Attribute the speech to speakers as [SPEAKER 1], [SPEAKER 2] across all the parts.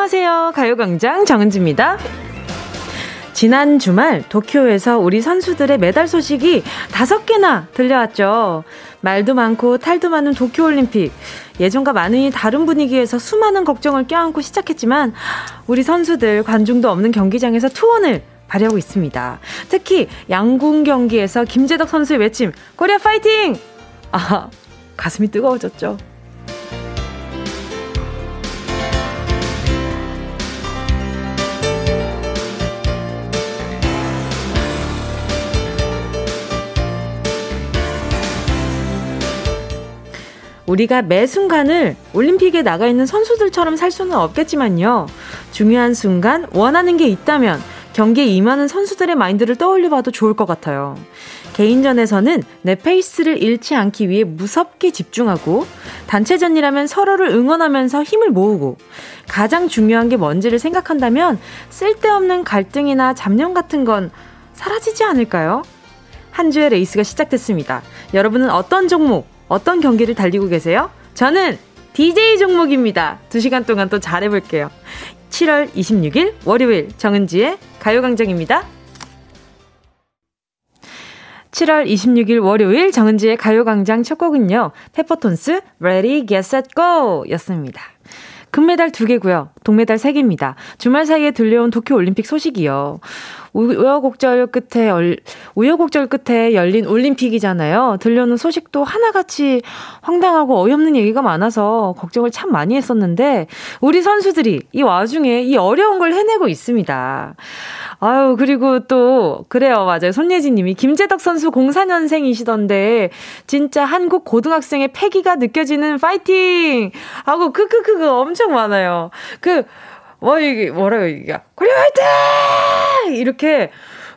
[SPEAKER 1] 안녕하세요. 가요광장 정은지입니다. 지난 주말 도쿄에서 우리 선수들의 메달 소식이 다섯 개나 들려왔죠. 말도 많고 탈도 많은 도쿄올림픽. 예전과 많이 다른 분위기에서 수많은 걱정을 껴안고 시작했지만 우리 선수들 관중도 없는 경기장에서 투혼을 발휘하고 있습니다. 특히 양궁 경기에서 김재덕 선수의 외침 코리아 파이팅! 아, 가슴이 뜨거워졌죠. 우리가 매 순간을 올림픽에 나가 있는 선수들처럼 살 수는 없겠지만요. 중요한 순간 원하는 게 있다면 경기에 임하는 선수들의 마인드를 떠올려 봐도 좋을 것 같아요. 개인전에서는 내 페이스를 잃지 않기 위해 무섭게 집중하고 단체전이라면 서로를 응원하면서 힘을 모으고 가장 중요한 게 뭔지를 생각한다면 쓸데없는 갈등이나 잡념 같은 건 사라지지 않을까요? 한 주의 레이스가 시작됐습니다. 여러분은 어떤 종목, 어떤 경기를 달리고 계세요? 저는 DJ 종목입니다. 2시간 동안 또 잘해볼게요. 7월 26일 월요일 정은지의 가요광장입니다. 7월 26일 월요일 정은지의 가요광장 첫 곡은요. 페퍼톤스 Ready, Get, Set, Go 였습니다. 금메달 2개고요. 동메달 3개입니다. 주말 사이에 들려온 도쿄올림픽 소식이요. 우여곡절 끝에 열, 우여곡절 끝에 열린 올림픽이잖아요. 들려오는 소식도 하나같이 황당하고 어이없는 얘기가 많아서 걱정을 참 많이 했었는데 우리 선수들이 이 와중에 이 어려운 걸 해내고 있습니다. 아유, 그리고 또, 그래요, 맞아요. 손예진 님이 김재덕 선수 04년생이시던데, 진짜 한국 고등학생의 패기가 느껴지는 파이팅! 하고, 크크크크 엄청 많아요. 그, 뭐, 이게, 뭐라고, 이게, 고려 화이팅! 이렇게,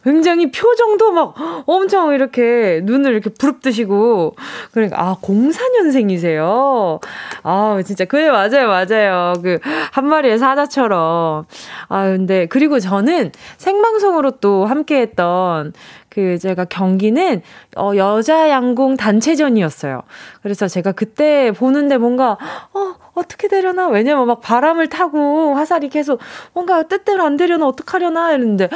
[SPEAKER 1] 굉장히 표정도 막 엄청 이렇게 눈을 이렇게 부릅뜨시고 그러니까 아 04년생이세요. 아 진짜 그래 맞아요 맞아요 그 한 마리의 사자처럼 아 근데 그리고 저는 생방송으로 또 함께했던 그 제가 경기는 어 여자 양궁 단체전이었어요. 그래서 제가 그때 보는데 뭔가 어 어떻게 되려나? 왜냐면 막 바람을 타고 화살이 계속 뭔가 뜻대로 안 되려나 어떡하려나 이랬는데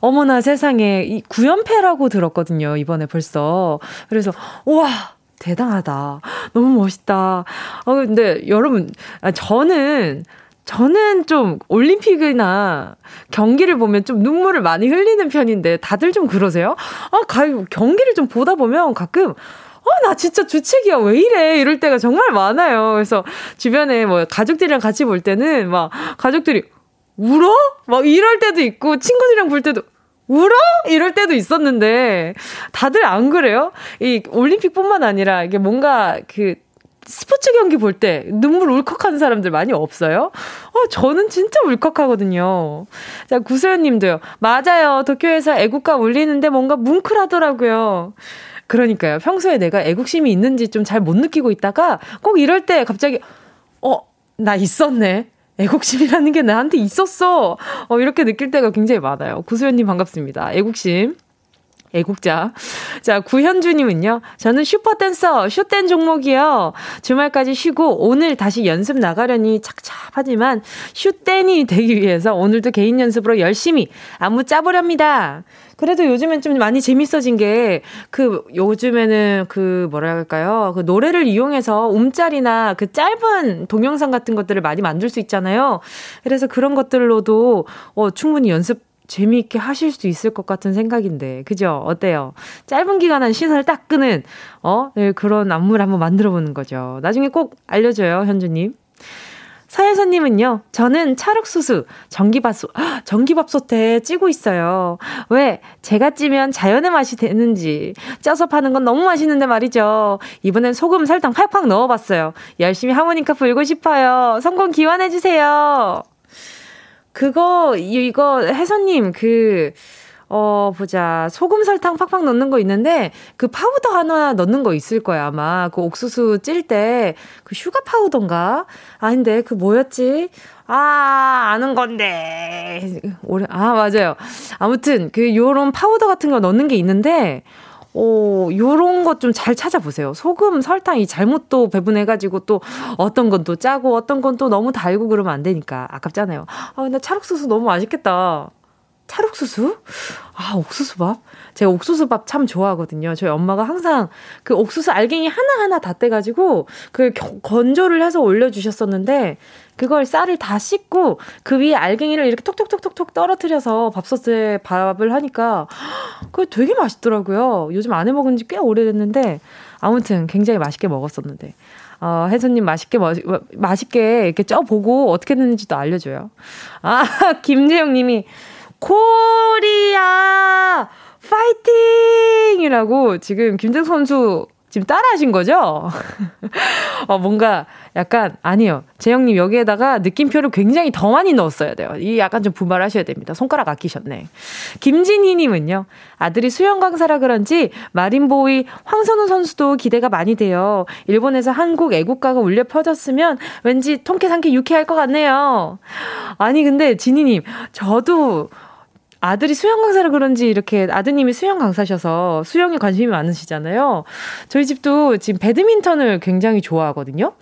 [SPEAKER 1] 어머나 세상에 이 구연패라고 들었거든요. 이번에 벌써. 그래서 우와 대단하다. 너무 멋있다. 어 근데 여러분 아, 저는 저는 좀 올림픽이나 경기를 보면 좀 눈물을 많이 흘리는 편인데 다들 좀 그러세요? 아, 가, 경기를 좀 보다 보면 가끔 어, 나 진짜 주책이야. 왜 이래? 이럴 때가 정말 많아요. 그래서 주변에 뭐 가족들이랑 같이 볼 때는 막 가족들이 울어? 막 이럴 때도 있고 친구들이랑 볼 때도 울어? 이럴 때도 있었는데 다들 안 그래요? 이 올림픽뿐만 아니라 이게 뭔가 그 스포츠 경기 볼 때 눈물 울컥하는 사람들 많이 없어요? 어, 저는 진짜 울컥하거든요. 자, 구소연 님도요. 맞아요. 도쿄에서 애국가 울리는데 뭔가 뭉클하더라고요. 그러니까요. 평소에 내가 애국심이 있는지 좀 잘 못 느끼고 있다가 꼭 이럴 때 갑자기 어, 나 있었네. 애국심이라는 게 나한테 있었어. 어, 이렇게 느낄 때가 굉장히 많아요. 구수연님 반갑습니다. 애국심. 애국자. 자, 구현주님은요. 저는 슈퍼댄서, 슈댄 종목이요. 주말까지 쉬고 오늘 다시 연습 나가려니 착잡하지만 슈댄이 되기 위해서 오늘도 개인 연습으로 열심히 안무 짜보렵니다. 그래도 요즘엔 좀 많이 재밌어진 게, 그, 요즘에는 그, 뭐라 할까요? 그 노래를 이용해서 움짤이나 그 짧은 동영상 같은 것들을 많이 만들 수 있잖아요. 그래서 그런 것들로도, 어, 충분히 연습 재미있게 하실 수 있을 것 같은 생각인데, 그죠? 어때요? 짧은 기간 한 시선을 딱 끄는, 어, 네, 그런 안무를 한번 만들어 보는 거죠. 나중에 꼭 알려줘요, 현주님. 서혜선님은요, 저는 찰옥수수, 전기밥솥, 전기밥솥에 찌고 있어요. 왜? 제가 찌면 자연의 맛이 되는지. 쪄서 파는 건 너무 맛있는데 말이죠. 이번엔 소금, 설탕 팍팍 넣어봤어요. 열심히 하모니카 불고 싶어요. 성공 기원해주세요. 그거, 이거, 혜선님, 그, 어, 보자. 소금, 설탕 팍팍 넣는 거 있는데, 그 파우더 하나 넣는 거 있을 거야, 아마. 그 옥수수 찔 때, 그 슈가 파우더인가? 아닌데, 그 뭐였지? 아, 아는 건데. 오래, 아, 맞아요. 아무튼, 그, 요런 파우더 같은 거 넣는 게 있는데, 어, 요런 것 좀 잘 찾아보세요. 소금, 설탕 이 잘못 또 배분해가지고 또 어떤 건 또 짜고 어떤 건 또 너무 달고 그러면 안 되니까 아깝잖아요. 아, 근데 찰옥수수 너무 맛있겠다. 찰옥수수? 아, 옥수수밥? 제가 옥수수밥 참 좋아하거든요. 저희 엄마가 항상 그 옥수수 알갱이 하나하나 다 떼가지고 그 건조를 해서 올려주셨었는데 그걸 쌀을 다 씻고 그 위에 알갱이를 이렇게 톡톡톡톡톡 떨어뜨려서 밥솥에 밥을 하니까 그게 되게 맛있더라고요. 요즘 안 해 먹은 지 꽤 오래됐는데 아무튼 굉장히 맛있게 먹었었는데. 어, 혜수님 맛있게, 뭐, 맛있게 이렇게 쪄보고 어떻게 됐는지도 알려줘요. 아, 김재영 님이 코리아 파이팅이라고 지금 김재석 선수 지금 따라하신 거죠? 어, 뭔가 약간, 아니요. 재영님 여기에다가 느낌표를 굉장히 더 많이 넣었어야 돼요. 이 약간 좀 분발하셔야 됩니다. 손가락 아끼셨네. 김진희님은요, 아들이 수영 강사라 그런지 마린보이 황선우 선수도 기대가 많이 돼요. 일본에서 한국 애국가가 울려 퍼졌으면 왠지 통쾌 상쾌 유쾌할 것 같네요. 아니, 근데 진희님, 저도 아들이 수영 강사를 그런지 이렇게 아드님이 수영 강사셔서 수영에 관심이 많으시잖아요. 저희 집도 지금 배드민턴을 굉장히 좋아하거든요.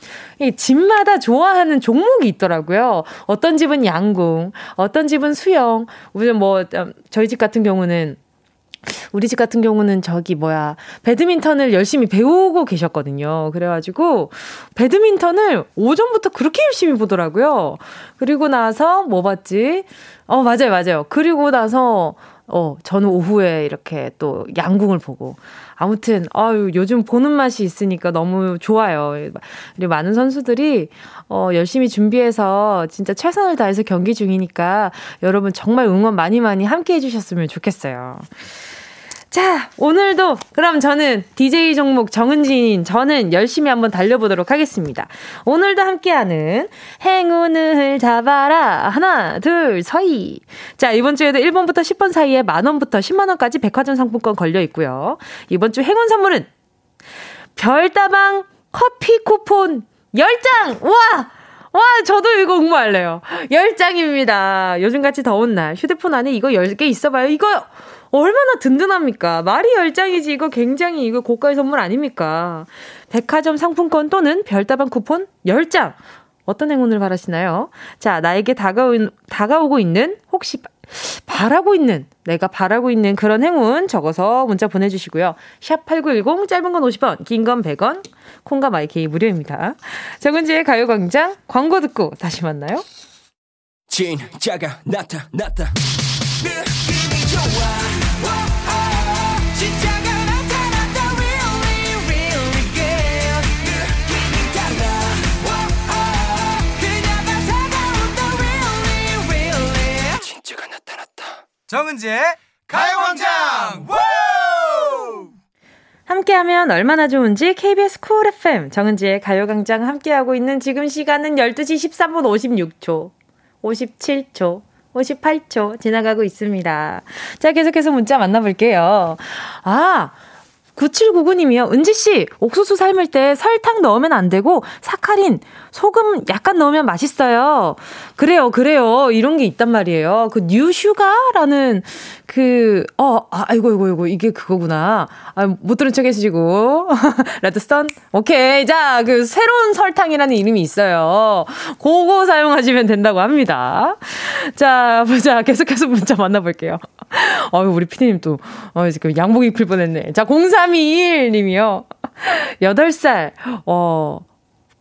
[SPEAKER 1] 이 집마다 좋아하는 종목이 있더라고요. 어떤 집은 양궁, 어떤 집은 수영. 우리 뭐 음, 저희 집 같은 경우는 우리 집 같은 경우는 저기 뭐야 배드민턴을 열심히 배우고 계셨거든요. 그래가지고 배드민턴을 오전부터 그렇게 열심히 보더라고요. 그리고 나서 뭐 봤지? 어, 맞아요, 맞아요. 그리고 나서, 어, 저는 오후에 이렇게 또 양궁을 보고. 아무튼, 아유, 요즘 보는 맛이 있으니까 너무 좋아요. 그리고 많은 선수들이, 어, 열심히 준비해서 진짜 최선을 다해서 경기 중이니까 여러분 정말 응원 많이 많이 함께 해주셨으면 좋겠어요. 자, 오늘도 그럼 저는 DJ 종목 정은진 저는 열심히 한번 달려보도록 하겠습니다. 오늘도 함께하는 행운을 잡아라. 하나, 둘, 서희. 자, 이번 주에도 1번부터 10번 사이에 만원부터 10만원까지 백화점 상품권 걸려 있고요. 이번 주 행운 선물은 별다방 커피 쿠폰 10장! 와! 와, 저도 이거 응모할래요. 10장입니다. 요즘같이 더운 날 휴대폰 안에 이거 10개 있어봐요. 이거 얼마나 든든합니까? 말이 열장이지 이거 굉장히 이거 고가의 선물 아닙니까? 백화점 상품권 또는 별다방 쿠폰 10장. 어떤 행운을 바라시나요? 자, 나에게 다가오, 다가오고 있는 혹시 바라고 있는 내가 바라고 있는 그런 행운 적어서 문자 보내주시고요. 샵 8910 짧은 건 50원 긴 건 100원 콩과 마이케이 무료입니다. 정은지의 가요광장 광고 듣고 다시 만나요. 진짜가 나타났다 느낌이 좋아 정은지의 가요광장! 함께하면 얼마나 좋은지 KBS 쿨 FM 정은지의 가요광장 함께하고 있는 지금 시간은 12시 13분 56초 57초 58초 지나가고 있습니다. 자, 계속해서 문자 만나볼게요. 아, 9799님이요. 은지씨, 옥수수 삶을 때 설탕 넣으면 안 되고, 사카린, 소금 약간 넣으면 맛있어요. 그래요, 그래요. 이런 게 있단 말이에요. 그 뉴슈가라는 그, 어, 아, 아이고, 아이고, 아이고, 이게 그거구나. 아, 못 들은 척 해주시고. 레드스톤? 오케이. 자, 그 새로운 설탕이라는 이름이 있어요. 그거 사용하시면 된다고 합니다. 자, 보자. 계속해서 문자 만나볼게요. 어유 우리 피디님 또, 어, 지금 양복 입힐 뻔 했네. 자, 0321 님이요. 8살, 어,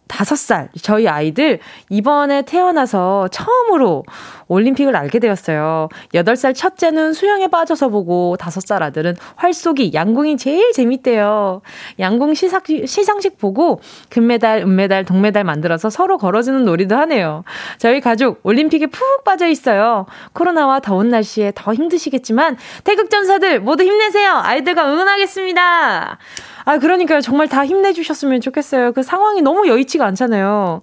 [SPEAKER 1] 5살, 저희 아이들 이번에 태어나서 처음으로 올림픽을 알게 되었어요. 8살 첫째는 수영에 빠져서 보고 5살 아들은 활쏘기, 양궁이 제일 재밌대요. 양궁 시상, 시상식 보고 금메달, 은메달, 동메달 만들어서 서로 걸어주는 놀이도 하네요. 저희 가족 올림픽에 푹 빠져 있어요. 코로나와 더운 날씨에 더 힘드시겠지만 태극전사들 모두 힘내세요. 아이들과 응원하겠습니다. 아, 그러니까요. 정말 다 힘내주셨으면 좋겠어요. 그 상황이 너무 여의치가 않잖아요.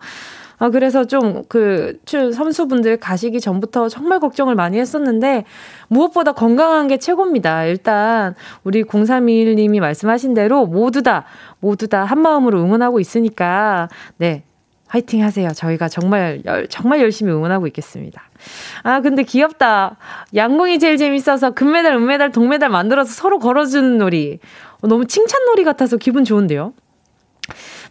[SPEAKER 1] 아, 그래서 좀 그, 선수분들 가시기 전부터 정말 걱정을 많이 했었는데, 무엇보다 건강한 게 최고입니다. 일단, 우리 0321님이 말씀하신 대로 모두 다, 모두 다 한 마음으로 응원하고 있으니까, 네. 화이팅 하세요. 저희가 정말, 정말 열심히 응원하고 있겠습니다. 아, 근데 귀엽다. 양궁이 제일 재밌어서 금메달, 은메달, 동메달 만들어서 서로 걸어주는 놀이. 어, 너무 칭찬놀이 같아서 기분 좋은데요?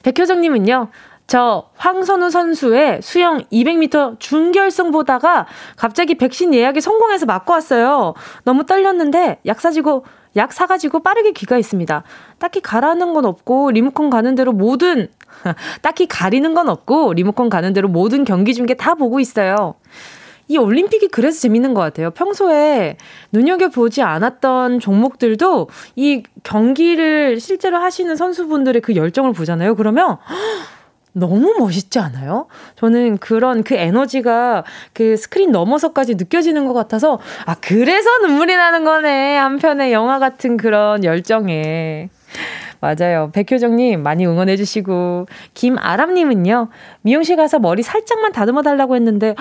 [SPEAKER 1] 백효정님은요, 저 황선우 선수의 수영 200m 준결승 보다가 갑자기 백신 예약에 성공해서 맞고 왔어요. 너무 떨렸는데 약 사지고 약 사가지고 빠르게 귀가했습니다. 딱히 가라는 건 없고 리모컨 가는 대로 모든 딱히 가리는 건 없고 리모컨 가는 대로 모든 경기 중계 다 보고 있어요. 이 올림픽이 그래서 재밌는 것 같아요. 평소에 눈여겨보지 않았던 종목들도 이 경기를 실제로 하시는 선수분들의 그 열정을 보잖아요. 그러면 너무 멋있지 않아요? 저는 그런 그 에너지가 그 스크린 넘어서까지 느껴지는 것 같아서, 아, 그래서 눈물이 나는 거네. 한편의 영화 같은 그런 열정에. 맞아요. 백효정님 많이 응원해주시고, 김아람님은요, 미용실 가서 머리 살짝만 다듬어 달라고 했는데,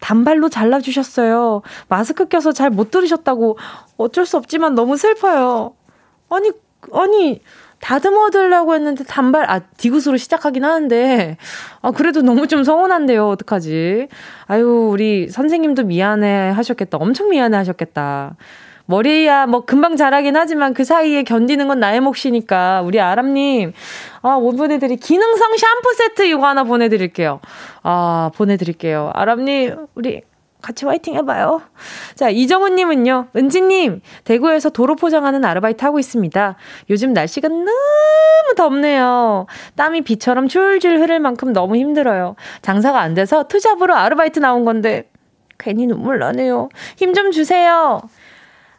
[SPEAKER 1] 단발로 잘라주셨어요. 마스크 껴서 잘 못 들으셨다고 어쩔 수 없지만 너무 슬퍼요. 아니, 아니, 다듬어 들라고 했는데 단발, 아, 디귿으로 시작하긴 하는데, 아, 그래도 너무 좀 서운한데요. 어떡하지? 아유, 우리 선생님도 미안해 하셨겠다. 엄청 미안해 하셨겠다. 머리야 뭐 금방 자라긴 하지만 그 사이에 견디는 건 나의 몫이니까 우리 아람님 아, 뭐 보내드릴, 기능성 샴푸 세트 이거 하나 보내드릴게요. 아, 보내드릴게요. 아람님, 우리 같이 화이팅 해봐요. 자, 이정훈님은요, 은지님, 대구에서 도로 포장하는 아르바이트 하고 있습니다. 요즘 날씨가 너무 덥네요. 땀이 비처럼 줄줄 흐를 만큼 너무 힘들어요. 장사가 안 돼서 투잡으로 아르바이트 나온 건데, 괜히 눈물 나네요. 힘 좀 주세요.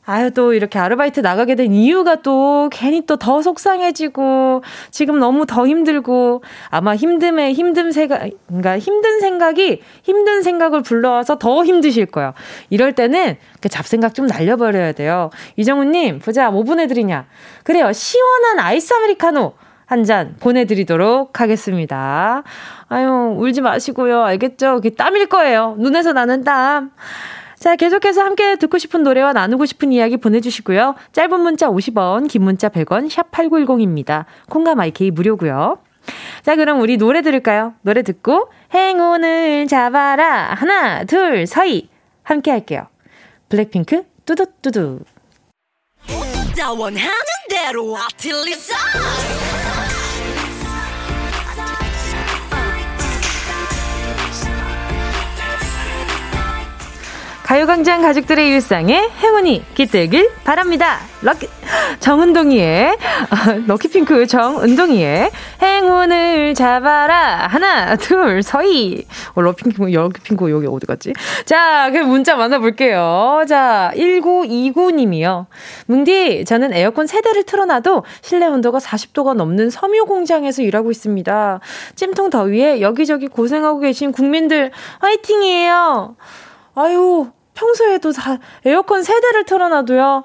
[SPEAKER 1] 아유, 또 이렇게 아르바이트 나가게 된 이유가 또 괜히 또 더 속상해지고, 지금 너무 더 힘들고, 아마 힘듦에 힘든 생각, 그러니까 힘든 생각이 힘든 생각을 불러와서 더 힘드실 거예요. 이럴 때는 그 잡생각 좀 날려버려야 돼요. 이정우님, 보자, 뭐 보내드리냐. 그래요. 시원한 아이스 아메리카노. 한잔 보내드리도록 하겠습니다. 아유, 울지 마시고요. 알겠죠? 그게 땀일 거예요. 눈에서 나는 땀. 자, 계속해서 함께 듣고 싶은 노래와 나누고 싶은 이야기 보내주시고요. 짧은 문자 50원, 긴 문자 100원, 샵 8910입니다. 콩과 마이케이 무료고요. 자, 그럼 우리 노래 들을까요? 노래 듣고 행운을 잡아라. 하나, 둘, 서희. 함께 할게요. 블랙핑크 뚜두뚜두. 원하는 대로 아틀리사 가요광장 가족들의 일상에 행운이 깃들길 바랍니다. 럭키, 정은동이의, 어, 럭키핑크 정은동이의 행운을 잡아라. 하나, 둘, 서희. 어, 럭키핑크, 럭키핑크 여기 어디 갔지? 자, 그 문자 만나볼게요. 자, 1929님이요. 뭉디, 저는 에어컨 세대를 틀어놔도 실내 온도가 40도가 넘는 섬유 공장에서 일하고 있습니다. 찜통 더위에 여기저기 고생하고 계신 국민들 화이팅이에요. 아유, 평소에도 다 에어컨 세 대를 틀어놔도요.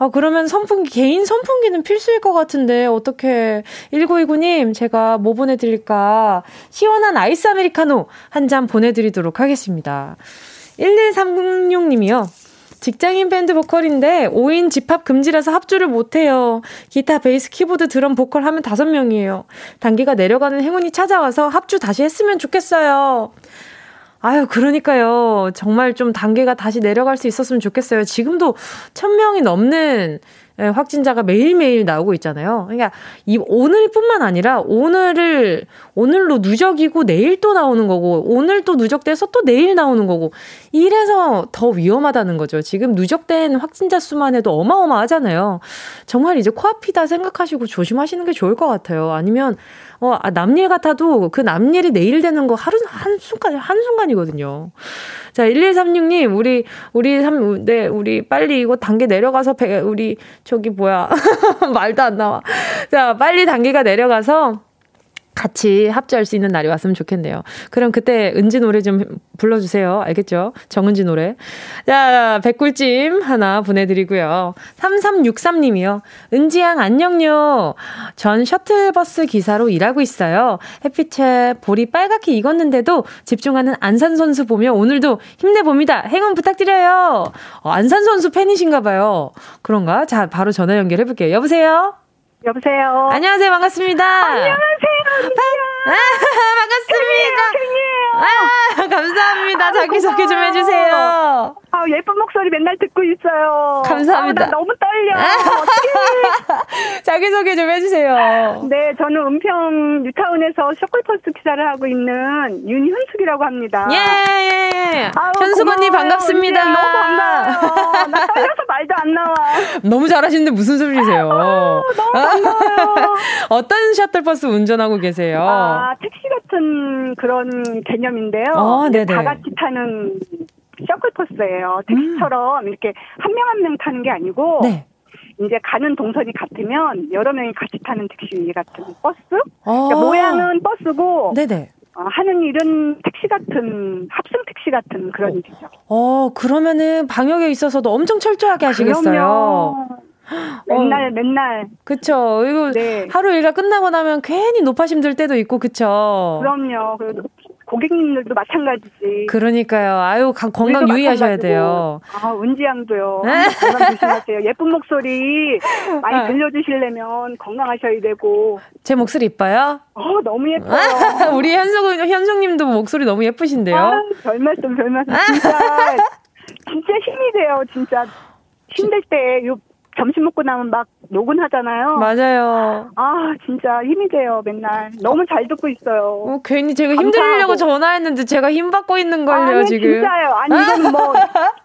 [SPEAKER 1] 아, 그러면 선풍기, 개인 선풍기는 필수일 것 같은데, 어떻게. 1929님, 제가 뭐 보내드릴까. 시원한 아이스 아메리카노 한 잔 보내드리도록 하겠습니다. 1136님이요. 직장인 밴드 보컬인데 5인 집합 금지라서 합주를 못해요. 기타, 베이스, 키보드, 드럼, 보컬 하면 5명이에요. 단계가 내려가는 행운이 찾아와서 합주 다시 했으면 좋겠어요. 아유, 그러니까요. 정말 좀 단계가 다시 내려갈 수 있었으면 좋겠어요. 지금도 천명이 넘는 예, 확진자가 매일매일 나오고 있잖아요. 그러니까 이 오늘뿐만 아니라 오늘을 오늘로 누적이고 내일 또 나오는 거고 오늘 또 누적돼서 또 내일 나오는 거고 이래서 더 위험하다는 거죠. 지금 누적된 확진자 수만 해도 어마어마하잖아요. 정말 이제 코앞이다 생각하시고 조심하시는 게 좋을 것 같아요. 아니면 어, 아, 남일 같아도 그 남일이 내일 되는 거 하루, 한순간, 한순간이거든요. 자, 1136님, 우리, 우리 삼, 네, 우리 빨리 이거 단계 내려가서, 배, 우리, 저기 뭐야. 말도 안 나와. 자, 빨리 단계가 내려가서, 같이 합주할 수 있는 날이 왔으면 좋겠네요. 그럼 그때 은지 노래 좀 불러주세요. 알겠죠? 정은지 노래. 자, 백꿀찜 하나 보내드리고요. 3363님이요. 은지양 안녕요. 전 셔틀버스 기사로 일하고 있어요. 햇빛에 볼이 빨갛게 익었는데도 집중하는 안산 선수 보며 오늘도 힘내봅니다. 행운 부탁드려요. 어, 안산 선수 팬이신가 봐요. 그런가? 자, 바로 전화 연결해볼게요. 여보세요?
[SPEAKER 2] 여보세요.
[SPEAKER 1] 안녕하세요. 반갑습니다.
[SPEAKER 2] 안녕하세요.
[SPEAKER 1] 아, 반갑습니다.
[SPEAKER 2] 팬이에요.
[SPEAKER 1] 아, 감사합니다. 아, 자기소개 좀 해주세요.
[SPEAKER 2] 아, 예쁜 목소리 맨날 듣고 있어요.
[SPEAKER 1] 감사합니다.
[SPEAKER 2] 아, 너무 떨려.
[SPEAKER 1] 자기소개 좀 해주세요.
[SPEAKER 2] 네, 저는 은평 뉴타운에서 쇼콜버스 기사를 하고 있는 윤현숙이라고 합니다.
[SPEAKER 1] 예, 예. 아우, 현숙 언니 반갑습니다.
[SPEAKER 2] 너무 반가워요. 나 떨려서 말도 안 나와.
[SPEAKER 1] 너무 잘하시는데 무슨 소리세요?
[SPEAKER 2] 아, 너무 반가워요.
[SPEAKER 1] 어떤 셔틀버스 운전하고 계세요?
[SPEAKER 2] 아, 택시 같은 그런 개념인데요.
[SPEAKER 1] 어, 네네.
[SPEAKER 2] 다 같이 타는 셔클버스예요. 택시처럼 음. 이렇게 한명 한 명 타는 게 아니고 네. 이제 가는 동선이 같으면 여러 명이 같이 타는 택시 같은 버스. 어. 그러니까 모양은 버스고 네네. 어, 하는 일은 택시 같은 합승 택시 같은 그런 일이죠.
[SPEAKER 1] 어 그러면은 방역에 있어서도 엄청 철저하게 하시겠어요. 그럼요.
[SPEAKER 2] 맨날 어, 맨날.
[SPEAKER 1] 그쵸. 이거 네. 하루 일과 끝나고 나면 괜히 노파심 들 때도 있고 그쵸.
[SPEAKER 2] 그럼요. 고객님들도 마찬가지지.
[SPEAKER 1] 그러니까요. 아유 건강 유의하셔야 돼요.
[SPEAKER 2] 아 은지양도요. 네. 건강 조심하세요. 예쁜 목소리 많이 아. 들려주시려면 건강하셔야 되고.
[SPEAKER 1] 제 목소리 이뻐요?
[SPEAKER 2] 어 너무 예뻐요.
[SPEAKER 1] 우리 현숙 현숙님도 목소리 너무 예쁘신데요.
[SPEAKER 2] 아, 별 말씀 별 말씀 진짜 진짜 힘이 돼요. 진짜 힘들 때 요 점심 먹고 나면 막 녹음 하잖아요.
[SPEAKER 1] 맞아요.
[SPEAKER 2] 아, 진짜 힘이 돼요, 맨날. 너무 잘 듣고 있어요.
[SPEAKER 1] 어, 괜히 제가 힘들려고 전화했는데 제가 힘 받고 있는 걸요, 지금.
[SPEAKER 2] 진짜요. 아니, 이건 뭐,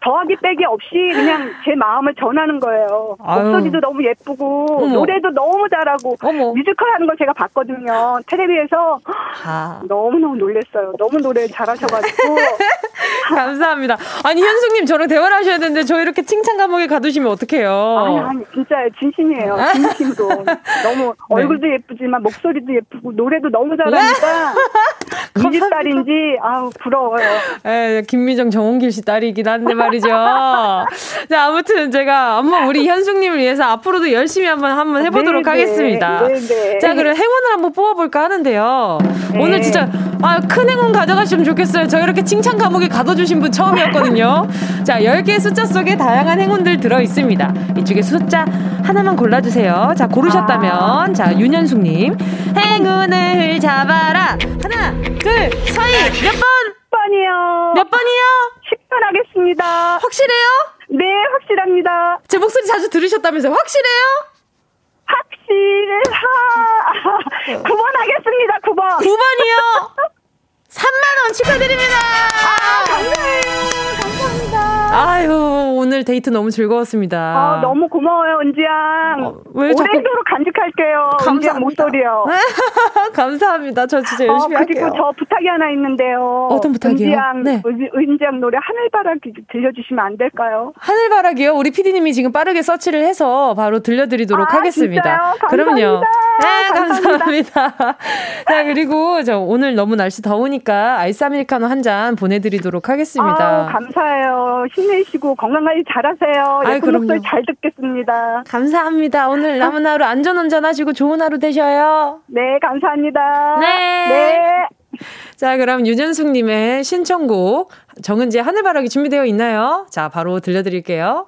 [SPEAKER 2] 더하기 빼기 없이 그냥 제 마음을 전하는 거예요. 아유. 목소리도 너무 예쁘고, 어머. 노래도 너무 잘하고, 어머. 뮤지컬 하는 걸 제가 봤거든요. 텔레비에서. 아. 너무너무 놀랬어요. 너무 노래 잘하셔가지고.
[SPEAKER 1] 감사합니다. 아니, 현숙님 저랑 대화를 하셔야 되는데, 저 이렇게 칭찬 감옥에 가두시면 어떡해요.
[SPEAKER 2] 아니, 아니, 진짜 진심이 팬이에요. 진심도. 너무 네. 얼굴도 예쁘지만 목소리도 예쁘고 노래도 너무 잘하니까 집 딸인지 아우 부러워요.
[SPEAKER 1] 에, 예, 김미정 정홍길 씨 딸이긴 한데 말이죠. 자 아무튼 제가 한번 우리 현숙님을 위해서 앞으로도 열심히 한번 한번 해보도록 네, 네. 하겠습니다. 네, 네. 자 그럼 행운을 한번 뽑아볼까 하는데요. 오늘 진짜 아, 큰 행운 가져가시면 좋겠어요. 저 이렇게 칭찬 감옥에 가둬주신 분 처음이었거든요. 자, 10개의 숫자 속에 다양한 행운들 들어 있습니다. 이쪽에 숫자 하나만 골라주세요. 자, 고르셨다면. 아. 자, 윤현숙님. 행운을 잡아라. 하나, 둘, 서희. 몇 번?
[SPEAKER 2] 번이요.
[SPEAKER 1] 몇 번이요?
[SPEAKER 2] 10번 하겠습니다.
[SPEAKER 1] 확실해요?
[SPEAKER 2] 네, 확실합니다.
[SPEAKER 1] 제 목소리 자주 들으셨다면서요? 확실해요?
[SPEAKER 2] 확실하. 9번 하겠습니다, 9번.
[SPEAKER 1] 9번이요? 3만원 축하드립니다!
[SPEAKER 2] 아, 감사해요. 감사합니다.
[SPEAKER 1] 아유, 오늘 데이트 너무 즐거웠습니다.
[SPEAKER 2] 아, 너무 고마워요, 은지양. 어, 왜 자꾸... 오래도록 간직할게요. 감사 목소리요.
[SPEAKER 1] 감사합니다. 저 진짜 열심히
[SPEAKER 2] 어,
[SPEAKER 1] 그리고
[SPEAKER 2] 할게요. 저 부탁이 하나 있는데요.
[SPEAKER 1] 어떤 부탁이요?
[SPEAKER 2] 은지양, 네. 은지양 노래 하늘바라기 들려주시면 안 될까요?
[SPEAKER 1] 하늘바라기요? 우리 피디님이 지금 빠르게 서치를 해서 바로 들려드리도록
[SPEAKER 2] 아,
[SPEAKER 1] 하겠습니다. 그럼요.
[SPEAKER 2] 네,
[SPEAKER 1] 감사합니다. 감사합니다. 자, 그리고 저 오늘 너무 날씨 더우니까 아이스 아메리카노 한 잔 보내드리도록 하겠습니다.
[SPEAKER 2] 아, 감사해요. 힘 내시고 건강 관리 잘하세요. 예쁜 아유, 목소리 잘 듣겠습니다.
[SPEAKER 1] 감사합니다. 오늘 남은 하루 안전 운전 하시고 좋은 하루 되셔요.
[SPEAKER 2] 네, 감사합니다.
[SPEAKER 1] 네.
[SPEAKER 2] 네.
[SPEAKER 1] 자, 그럼 유전숙님의 신청곡 정은지의 하늘바라기 준비되어 있나요? 자, 바로 들려드릴게요.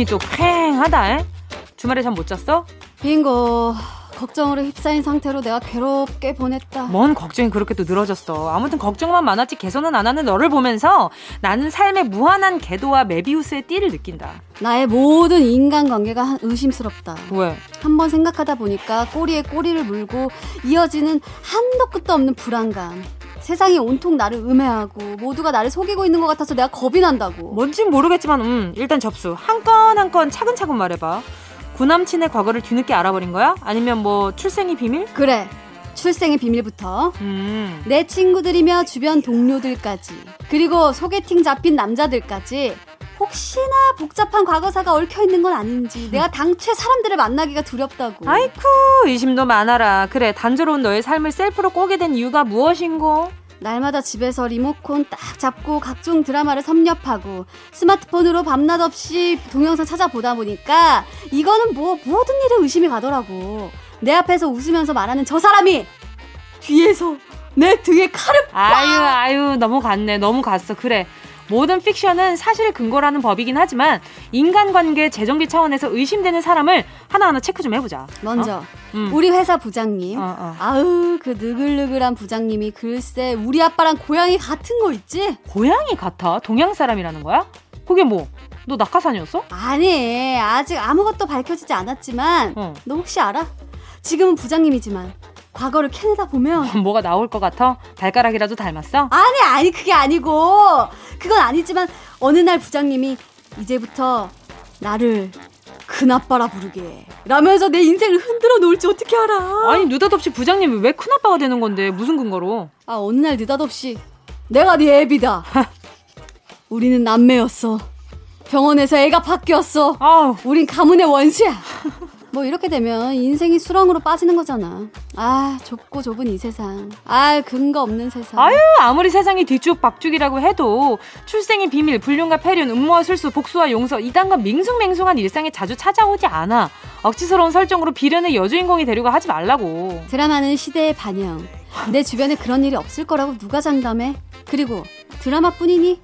[SPEAKER 1] 눈이 또 쾌하다. 에? 주말에 잠 못 잤어?
[SPEAKER 3] 빙고. 걱정으로 휩싸인 상태로 내가 괴롭게 보냈다.
[SPEAKER 1] 뭔 걱정이 그렇게 또 늘어졌어. 아무튼 걱정만 많았지 개선은 안 하는 너를 보면서 나는 삶의 무한한 궤도와 메비우스의 띠를 느낀다.
[SPEAKER 3] 나의 모든 인간관계가 의심스럽다.
[SPEAKER 1] 왜?
[SPEAKER 3] 한번 생각하다 보니까 꼬리에 꼬리를 물고 이어지는 한도 끝도 없는 불안감. 세상이 온통 나를 음해하고 모두가 나를 속이고 있는 것 같아서 내가 겁이 난다고.
[SPEAKER 1] 뭔진 모르겠지만 음 일단 접수. 한 건 한건 차근차근 말해봐. 구남친의 과거를 뒤늦게 알아버린 거야? 아니면 뭐 출생이 비밀?
[SPEAKER 3] 그래. 출생의 비밀부터 음. 내 친구들이며 주변 동료들까지 그리고 소개팅 잡힌 남자들까지 혹시나 복잡한 과거사가 얽혀 있는 건 아닌지 내가 당최 사람들을 만나기가 두렵다고.
[SPEAKER 1] 아이쿠 의심도 많아라. 그래 단조로운 너의 삶을 셀프로 꼬게 된 이유가 무엇인고?
[SPEAKER 3] 날마다 집에서 리모컨 딱 잡고 각종 드라마를 섭렵하고 스마트폰으로 밤낮 없이 동영상 찾아보다 보니까 이거는 뭐 모든 일에 의심이 가더라고. 내 앞에서 웃으면서 말하는 저 사람이 뒤에서 내 등에 칼을
[SPEAKER 1] 빡! 아유 아유 너무 갔네 너무 갔어 그래 모든 픽션은 사실 근거라는 법이긴 하지만 인간관계 재정비 차원에서 의심되는 사람을 하나하나 체크 좀 해보자.
[SPEAKER 3] 먼저 어? 음. 우리 회사 부장님. 어, 어. 아우 그 느글느글한 부장님이 글쎄 우리 아빠랑 고양이 같은 거 있지?
[SPEAKER 1] 고양이 같아? 동양 사람이라는 거야? 그게 뭐? 너 낙하산이었어?
[SPEAKER 3] 아니 아직 아무것도 밝혀지지 않았지만 어. 너 혹시 알아? 지금은 부장님이지만 과거를 캐내다 보면
[SPEAKER 1] 뭐가 나올 것 같아? 발가락이라도 닮았어?
[SPEAKER 3] 아니 아니 그게 아니고. 그건 아니지만 어느 날 부장님이 이제부터 나를 큰아빠라 부르게 라면서 내 인생을 흔들어 놓을지 어떻게 알아?
[SPEAKER 1] 아니 느닷없이 부장님이 왜 큰아빠가 되는 건데? 무슨 근거로?
[SPEAKER 3] 아 어느 날 느닷없이 내가 네 애비다. 우리는 남매였어. 병원에서 애가 바뀌었어. 아우. 우린 가문의 원수야 뭐 이렇게 되면 인생이 수렁으로 빠지는 거잖아. 아, 좁고 좁은 이 세상. 아, 근거 없는 세상.
[SPEAKER 1] 아유, 아무리 세상이 뒤죽 박죽이라고 해도 출생의 비밀, 불륜과 폐륜, 음모와 술수, 복수와 용서 이딴 건 밍숭맹숭한 일상에 자주 찾아오지 않아. 억지스러운 설정으로 비련의 여주인공이 되려고 하지 말라고.
[SPEAKER 3] 드라마는 시대의 반영. 내 주변에 그런 일이 없을 거라고 누가 장담해? 그리고 드라마뿐이니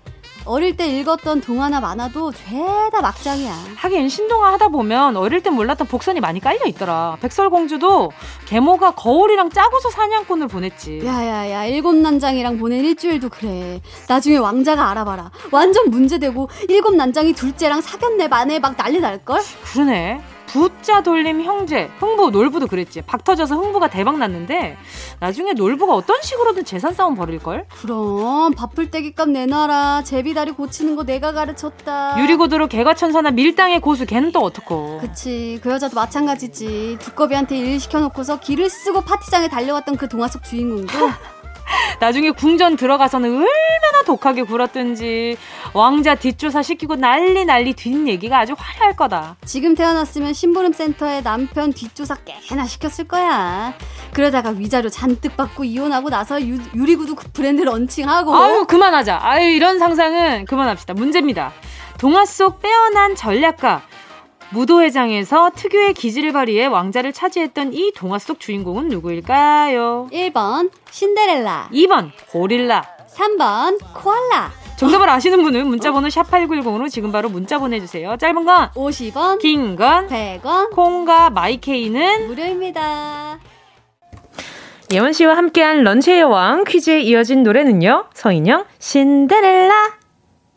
[SPEAKER 3] 어릴 때 읽었던 동화나 만화도 죄다 막장이야.
[SPEAKER 1] 하긴 신동화 하다 보면 어릴 때 몰랐던 복선이 많이 깔려 있더라. 백설공주도 계모가 거울이랑 짜고서 사냥꾼을 보냈지.
[SPEAKER 3] 야야야 일곱 난장이랑 보낸 일주일도 그래. 나중에 왕자가 알아봐라. 완전 문제되고 일곱 난장이 둘째랑 사귀었네 만에 막 난리 날걸?
[SPEAKER 1] 그러네. 부자 돌림 형제, 흥부, 놀부도 그랬지. 박 터져서 흥부가 대박 났는데 나중에 놀부가 어떤 식으로든 재산 싸움 벌일 걸?
[SPEAKER 3] 그럼 바쁠 때기값 내놔라. 제비다리 고치는 거 내가 가르쳤다.
[SPEAKER 1] 유리구두로 개과천선한 밀당의 고수 걔는 또 어떡고.
[SPEAKER 3] 그치. 그 여자도 마찬가지지. 두꺼비한테 일 시켜놓고서 길을 쓰고 파티장에 달려왔던 그 동화 속 주인공도
[SPEAKER 1] 나중에 궁전 들어가서는 얼마나 독하게 굴었든지 왕자 뒷조사 시키고 난리 난리 뒷얘기가 아주 화려할 거다.
[SPEAKER 3] 지금 태어났으면 심부름 센터에 남편 뒷조사 꽤나 시켰을 거야. 그러다가 위자료 잔뜩 받고 이혼하고 나서 유, 유리구두 브랜드 런칭하고.
[SPEAKER 1] 아유 그만하자. 아유 이런 상상은 그만합시다. 문제입니다. 동화 속 빼어난 전략가 무도회장에서 특유의 기질을 발휘해 왕자를 차지했던 이 동화 속 주인공은 누구일까요?
[SPEAKER 3] 1번 신데렐라
[SPEAKER 1] 2번 고릴라
[SPEAKER 3] 3번 코알라
[SPEAKER 1] 정답을 아시는 분은 문자번호 샵8910으로 지금 바로 문자 보내주세요. 짧은 건
[SPEAKER 3] 50원,
[SPEAKER 1] 긴 건
[SPEAKER 3] 100원,
[SPEAKER 1] 콩과 마이케이는
[SPEAKER 3] 무료입니다.
[SPEAKER 1] 예원 씨와 함께한 런치의 여왕 퀴즈에 이어진 노래는요. 서인영 신데렐라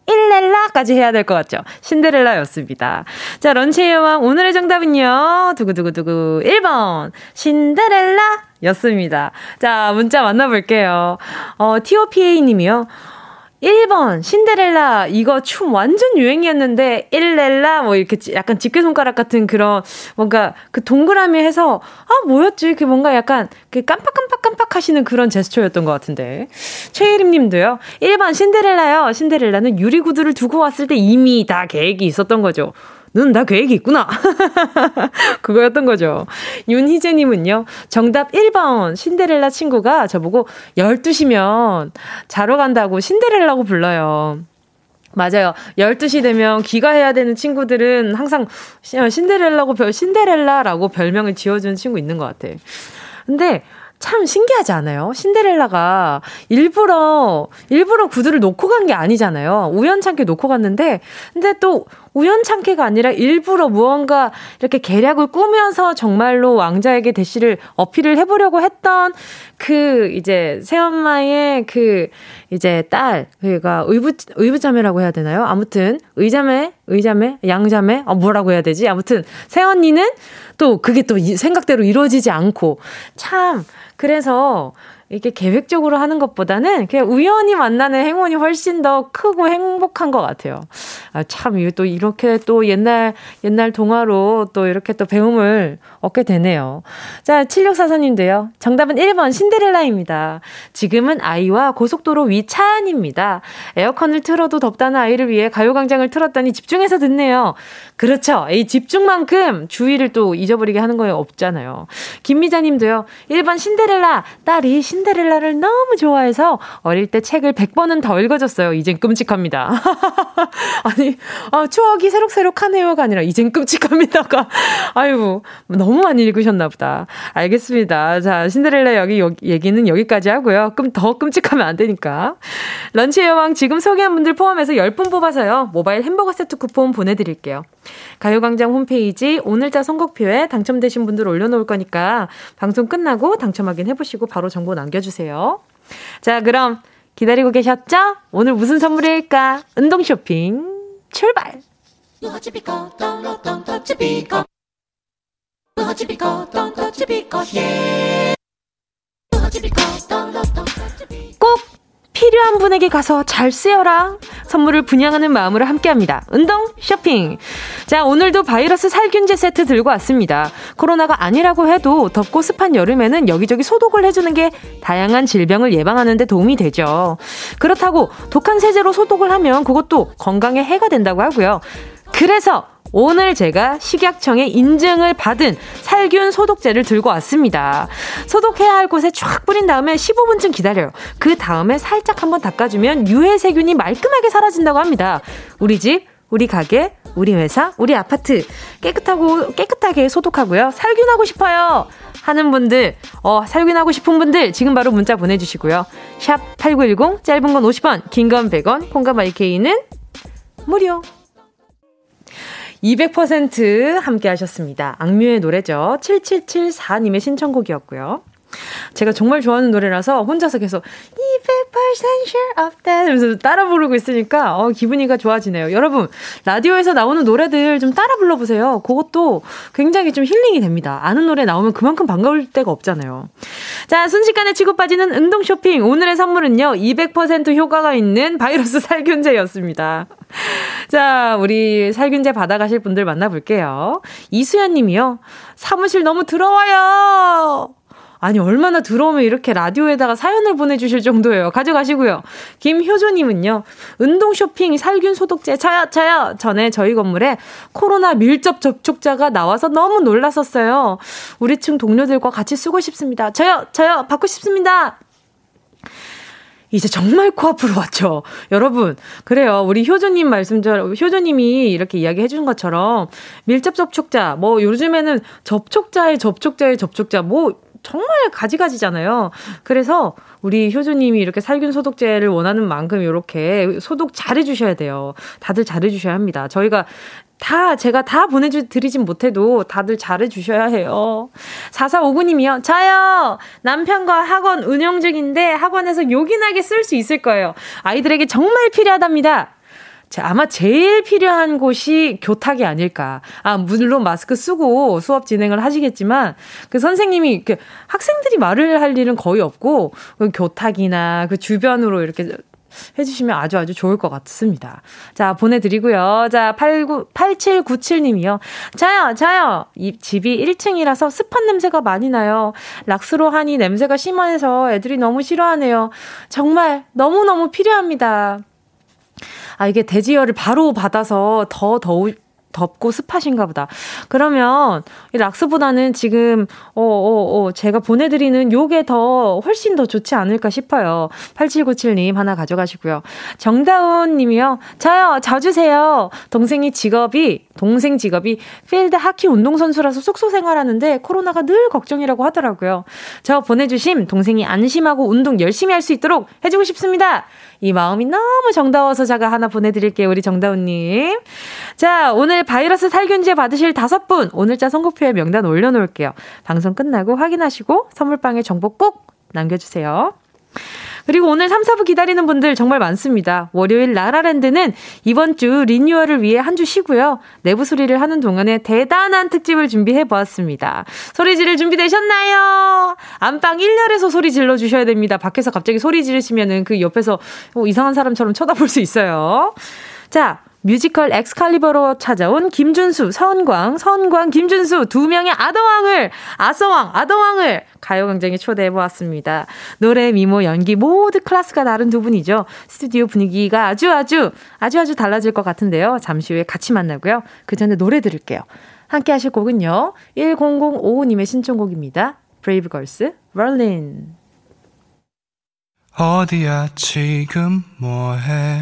[SPEAKER 1] 일렐라까지 해야 될 것 같죠? 신데렐라였습니다. 자, 런치의 여왕 오늘의 정답은요. 두구두구두구 1번 신데렐라 였습니다. 자, 문자 만나볼게요. 어, TOPA 님이요. 1번 신데렐라. 이거 춤 완전 유행이었는데 일렐라. 뭐 이렇게 약간 집게 손가락 같은 그런 뭔가 그 동그라미 해서 아 뭐였지? 그 뭔가 약간 그 깜빡깜빡 깜빡 하시는 그런 제스처였던 것 같은데. 최혜림 님도요. 1번 신데렐라요. 신데렐라는 유리구두를 두고 왔을 때 이미 다 계획이 있었던 거죠 는다 계획이 있구나. 그거였던 거죠. 윤희재님은요, 정답 1번, 신데렐라 친구가 저보고 12시면 자러 간다고 신데렐라고 불러요. 맞아요. 12시 되면 귀가해야 되는 친구들은 항상 신데렐라고 별, 신데렐라라고 별명을 지어주는 친구 있는 것 같아. 근데 참 신기하지 않아요? 신데렐라가 일부러, 일부러 구두를 놓고 간 게 아니잖아요. 우연찮게 놓고 갔는데, 근데 또 우연찮게가 아니라 일부러 무언가 이렇게 계략을 꾸면서 정말로 왕자에게 대시를 어필을 해보려고 했던 그 이제 새엄마의 그 이제 딸, 그가 의부, 의부자매라고 해야 되나요? 아무튼 의자매, 의자매, 양자매, 어, 뭐라고 해야 되지? 아무튼 새언니는 또 그게 또 생각대로 이루어지지 않고 참 그래서 이게 계획적으로 하는 것보다는 그냥 우연히 만나는 행운이 훨씬 더 크고 행복한 것 같아요. 아, 참, 이거 또 이렇게 또 옛날, 옛날 동화로 또 이렇게 또 배움을 얻게 되네요. 자, 7644님도요. 정답은 1번 신데렐라입니다. 지금은 아이와 고속도로 위차 안입니다. 에어컨을 틀어도 덥다는 아이를 위해 가요광장을 틀었더니 집중해서 듣네요. 그렇죠. 이 집중만큼 주의를 또 잊어버리게 하는 거에 없잖아요. 김미자님도요. 1번 신데렐라. 딸이 신 데렐라를 너무 좋아해서 어릴 때 책을 100번은 더 읽어줬어요. 이젠 끔찍합니다. 아니, 아, 추억이 새록새록하네요가 아니라 이젠 끔찍합니다가. 아유, 너무 많이 읽으셨나 보다. 알겠습니다. 자, 신데렐라 여기, 여기 얘기는 여기까지 하고요. 그럼 더 끔찍하면 안 되니까. 런치 여왕 지금 소개한 분들 포함해서 10분 뽑아서요. 모바일 햄버거 세트 쿠폰 보내드릴게요. 가요광장 홈페이지 오늘자 선곡표에 당첨되신 분들 올려놓을 거니까 방송 끝나고 당첨 확인해보시고 바로 정보 남겨주세요. 자, 그럼 기다리고 계셨죠? 오늘 무슨 선물일까? 운동 쇼핑 출발! 꼭 필요한 분에게 가서 잘 쓰여라. 선물을 분양하는 마음으로 함께 합니다. 운동 쇼핑. 자, 오늘도 바이러스 살균제 세트 들고 왔습니다. 코로나가 아니라고 해도 덥고 습한 여름에는 여기저기 소독을 해주는 게 다양한 질병을 예방하는 데 도움이 되죠. 그렇다고 독한 세제로 소독을 하면 그것도 건강에 해가 된다고 하고요. 그래서 오늘 제가 식약청의 인증을 받은 살균 소독제를 들고 왔습니다. 소독해야 할 곳에 쫙 뿌린 다음에 15분쯤 기다려요. 그 다음에 살짝 한번 닦아주면 유해 세균이 말끔하게 사라진다고 합니다. 우리 집, 우리 가게, 우리 회사, 우리 아파트 깨끗하고 깨끗하게 소독하고요. 살균하고 싶어요. 하는 분들, 어, 살균하고 싶은 분들 지금 바로 문자 보내 주시고요. 샵 8910, 짧은 건 50원, 긴 건 100원, 콩과 마이케이는 무료. 200% 함께 하셨습니다. 악뮤의 노래죠. 7774님의 신청곡이었고요. 제가 정말 좋아하는 노래라서 혼자서 계속 200% sure of that 하면서 따라 부르고 있으니까 어, 기분이가 좋아지네요. 여러분 라디오에서 나오는 노래들 좀 따라 불러보세요. 그것도 굉장히 좀 힐링이 됩니다. 아는 노래 나오면 그만큼 반가울 때가 없잖아요. 자 순식간에 치고 빠지는 운동 쇼핑 오늘의 선물은요 200% 효과가 있는 바이러스 살균제였습니다. 자, 우리 살균제 받아가실 분들 만나볼게요. 이수연 님이요. 사무실 너무 들어와요! 아니, 얼마나 들어오면 이렇게 라디오에다가 사연을 보내주실 정도예요. 가져가시고요. 김효조님은요, 운동 쇼핑 살균 소독제, 저요, 저요! 전에 저희 건물에 코로나 밀접 접촉자가 나와서 너무 놀랐었어요. 우리 층 동료들과 같이 쓰고 싶습니다. 저요, 저요! 받고 싶습니다! 이제 정말 코앞으로 왔죠. 여러분, 그래요. 우리 효조님 말씀처럼, 효조님이 이렇게 이야기 해준 것처럼 밀접 접촉자, 뭐 요즘에는 접촉자의 접촉자의 접촉자, 뭐 정말 가지가지잖아요. 그래서 우리 효주님이 이렇게 살균 소독제를 원하는 만큼 이렇게 소독 잘 해주셔야 돼요. 다들 잘 해주셔야 합니다. 저희가 다 제가 다 보내드리진 못해도 다들 잘해주셔야 해요. 4459님이요. 저요! 남편과 학원 운영 중인데 학원에서 요긴하게 쓸 수 있을 거예요. 아이들에게 정말 필요하답니다. 아마 제일 필요한 곳이 교탁이 아닐까. 아, 물론 마스크 쓰고 수업 진행을 하시겠지만, 그 선생님이, 그 학생들이 말을 할 일은 거의 없고, 그 교탁이나 그 주변으로 이렇게 해주시면 아주 아주 좋을 것 같습니다. 자, 보내드리고요. 자, 89, 8797님이요. 자요, 자요. 이 집이 1층이라서 습한 냄새가 많이 나요. 락스로 하니 냄새가 심해서 애들이 너무 싫어하네요. 정말 너무너무 필요합니다. 아, 이게 대지열을 바로 받아서 더 더우, 덥고 습하신가 보다. 그러면 이 락스보다는 지금 어 어, 어, 제가 보내드리는 요게 더 훨씬 더 좋지 않을까 싶어요. 8797님 하나 가져가시고요. 정다운 님이요. 저요, 저 주세요. 동생이 직업이, 동생 직업이 필드 하키 운동선수라서 숙소 생활하는데 코로나가 늘 걱정이라고 하더라고요. 저 보내주심 동생이 안심하고 운동 열심히 할 수 있도록 해주고 싶습니다. 이 마음이 너무 정다워서 제가 하나 보내드릴게요. 우리 정다운님. 자, 오늘 바이러스 살균제 받으실 다섯 분, 오늘자 선곡표에 명단 올려놓을게요. 방송 끝나고 확인하시고 선물방에 정보 꼭 남겨주세요. 그리고 오늘 3, 4부 기다리는 분들 정말 많습니다. 월요일 라라랜드는 이번 주 리뉴얼을 위해 한 주 쉬고요. 내부 수리를 하는 동안에 대단한 특집을 준비해 보았습니다. 소리 지를 준비 되셨나요? 안방 1열에서 소리 질러 주셔야 됩니다. 밖에서 갑자기 소리 지르시면은 그 옆에서 어, 이상한 사람처럼 쳐다볼 수 있어요. 자, 뮤지컬 엑스칼리버로 찾아온 김준수, 서은광, 서은광, 김준수 두 명의 아더왕을 아서왕, 아더왕을 가요광장에 초대해 보았습니다. 노래, 미모, 연기 모두 클래스가 다른 두 분이죠. 스튜디오 분위기가 아주 아주 아주 아주 달라질 것 같은데요. 잠시 후에 같이 만나고요. 그 전에 노래 들을게요. 함께 하실 곡은요. 1005님의 신청곡입니다. 브레이브걸스, Rollin'.
[SPEAKER 4] 어디야 지금 뭐해?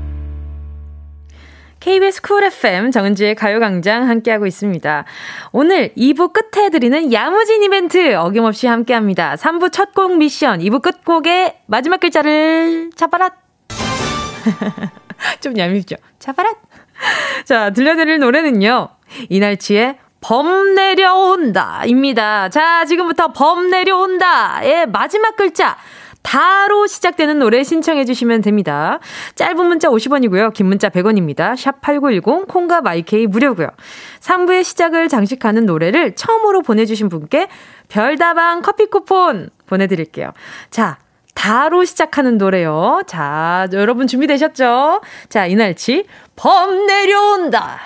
[SPEAKER 1] KBS 쿨 FM 정은지의 가요광장 함께하고 있습니다. 오늘 2부 끝에 드리는 야무진 이벤트 어김없이 함께합니다. 3부 첫 곡 미션, 2부 끝곡의 마지막 글자를 잡아라. 좀 얄밉죠? 잡아라. 자, 들려드릴 노래는요. 이날치의 범 내려온다 입니다. 자, 지금부터 범 내려온다의 마지막 글자 다로 시작되는 노래 신청해 주시면 됩니다. 짧은 문자 50원이고요. 긴 문자 100원입니다. 샵 8910 콩과 마이케이 무료고요. 3부의 시작을 장식하는 노래를 처음으로 보내 주신 분께 별다방 커피 쿠폰 보내 드릴게요. 자, 다로 시작하는 노래요. 자, 여러분 준비되셨죠? 자, 이날치 범 내려온다.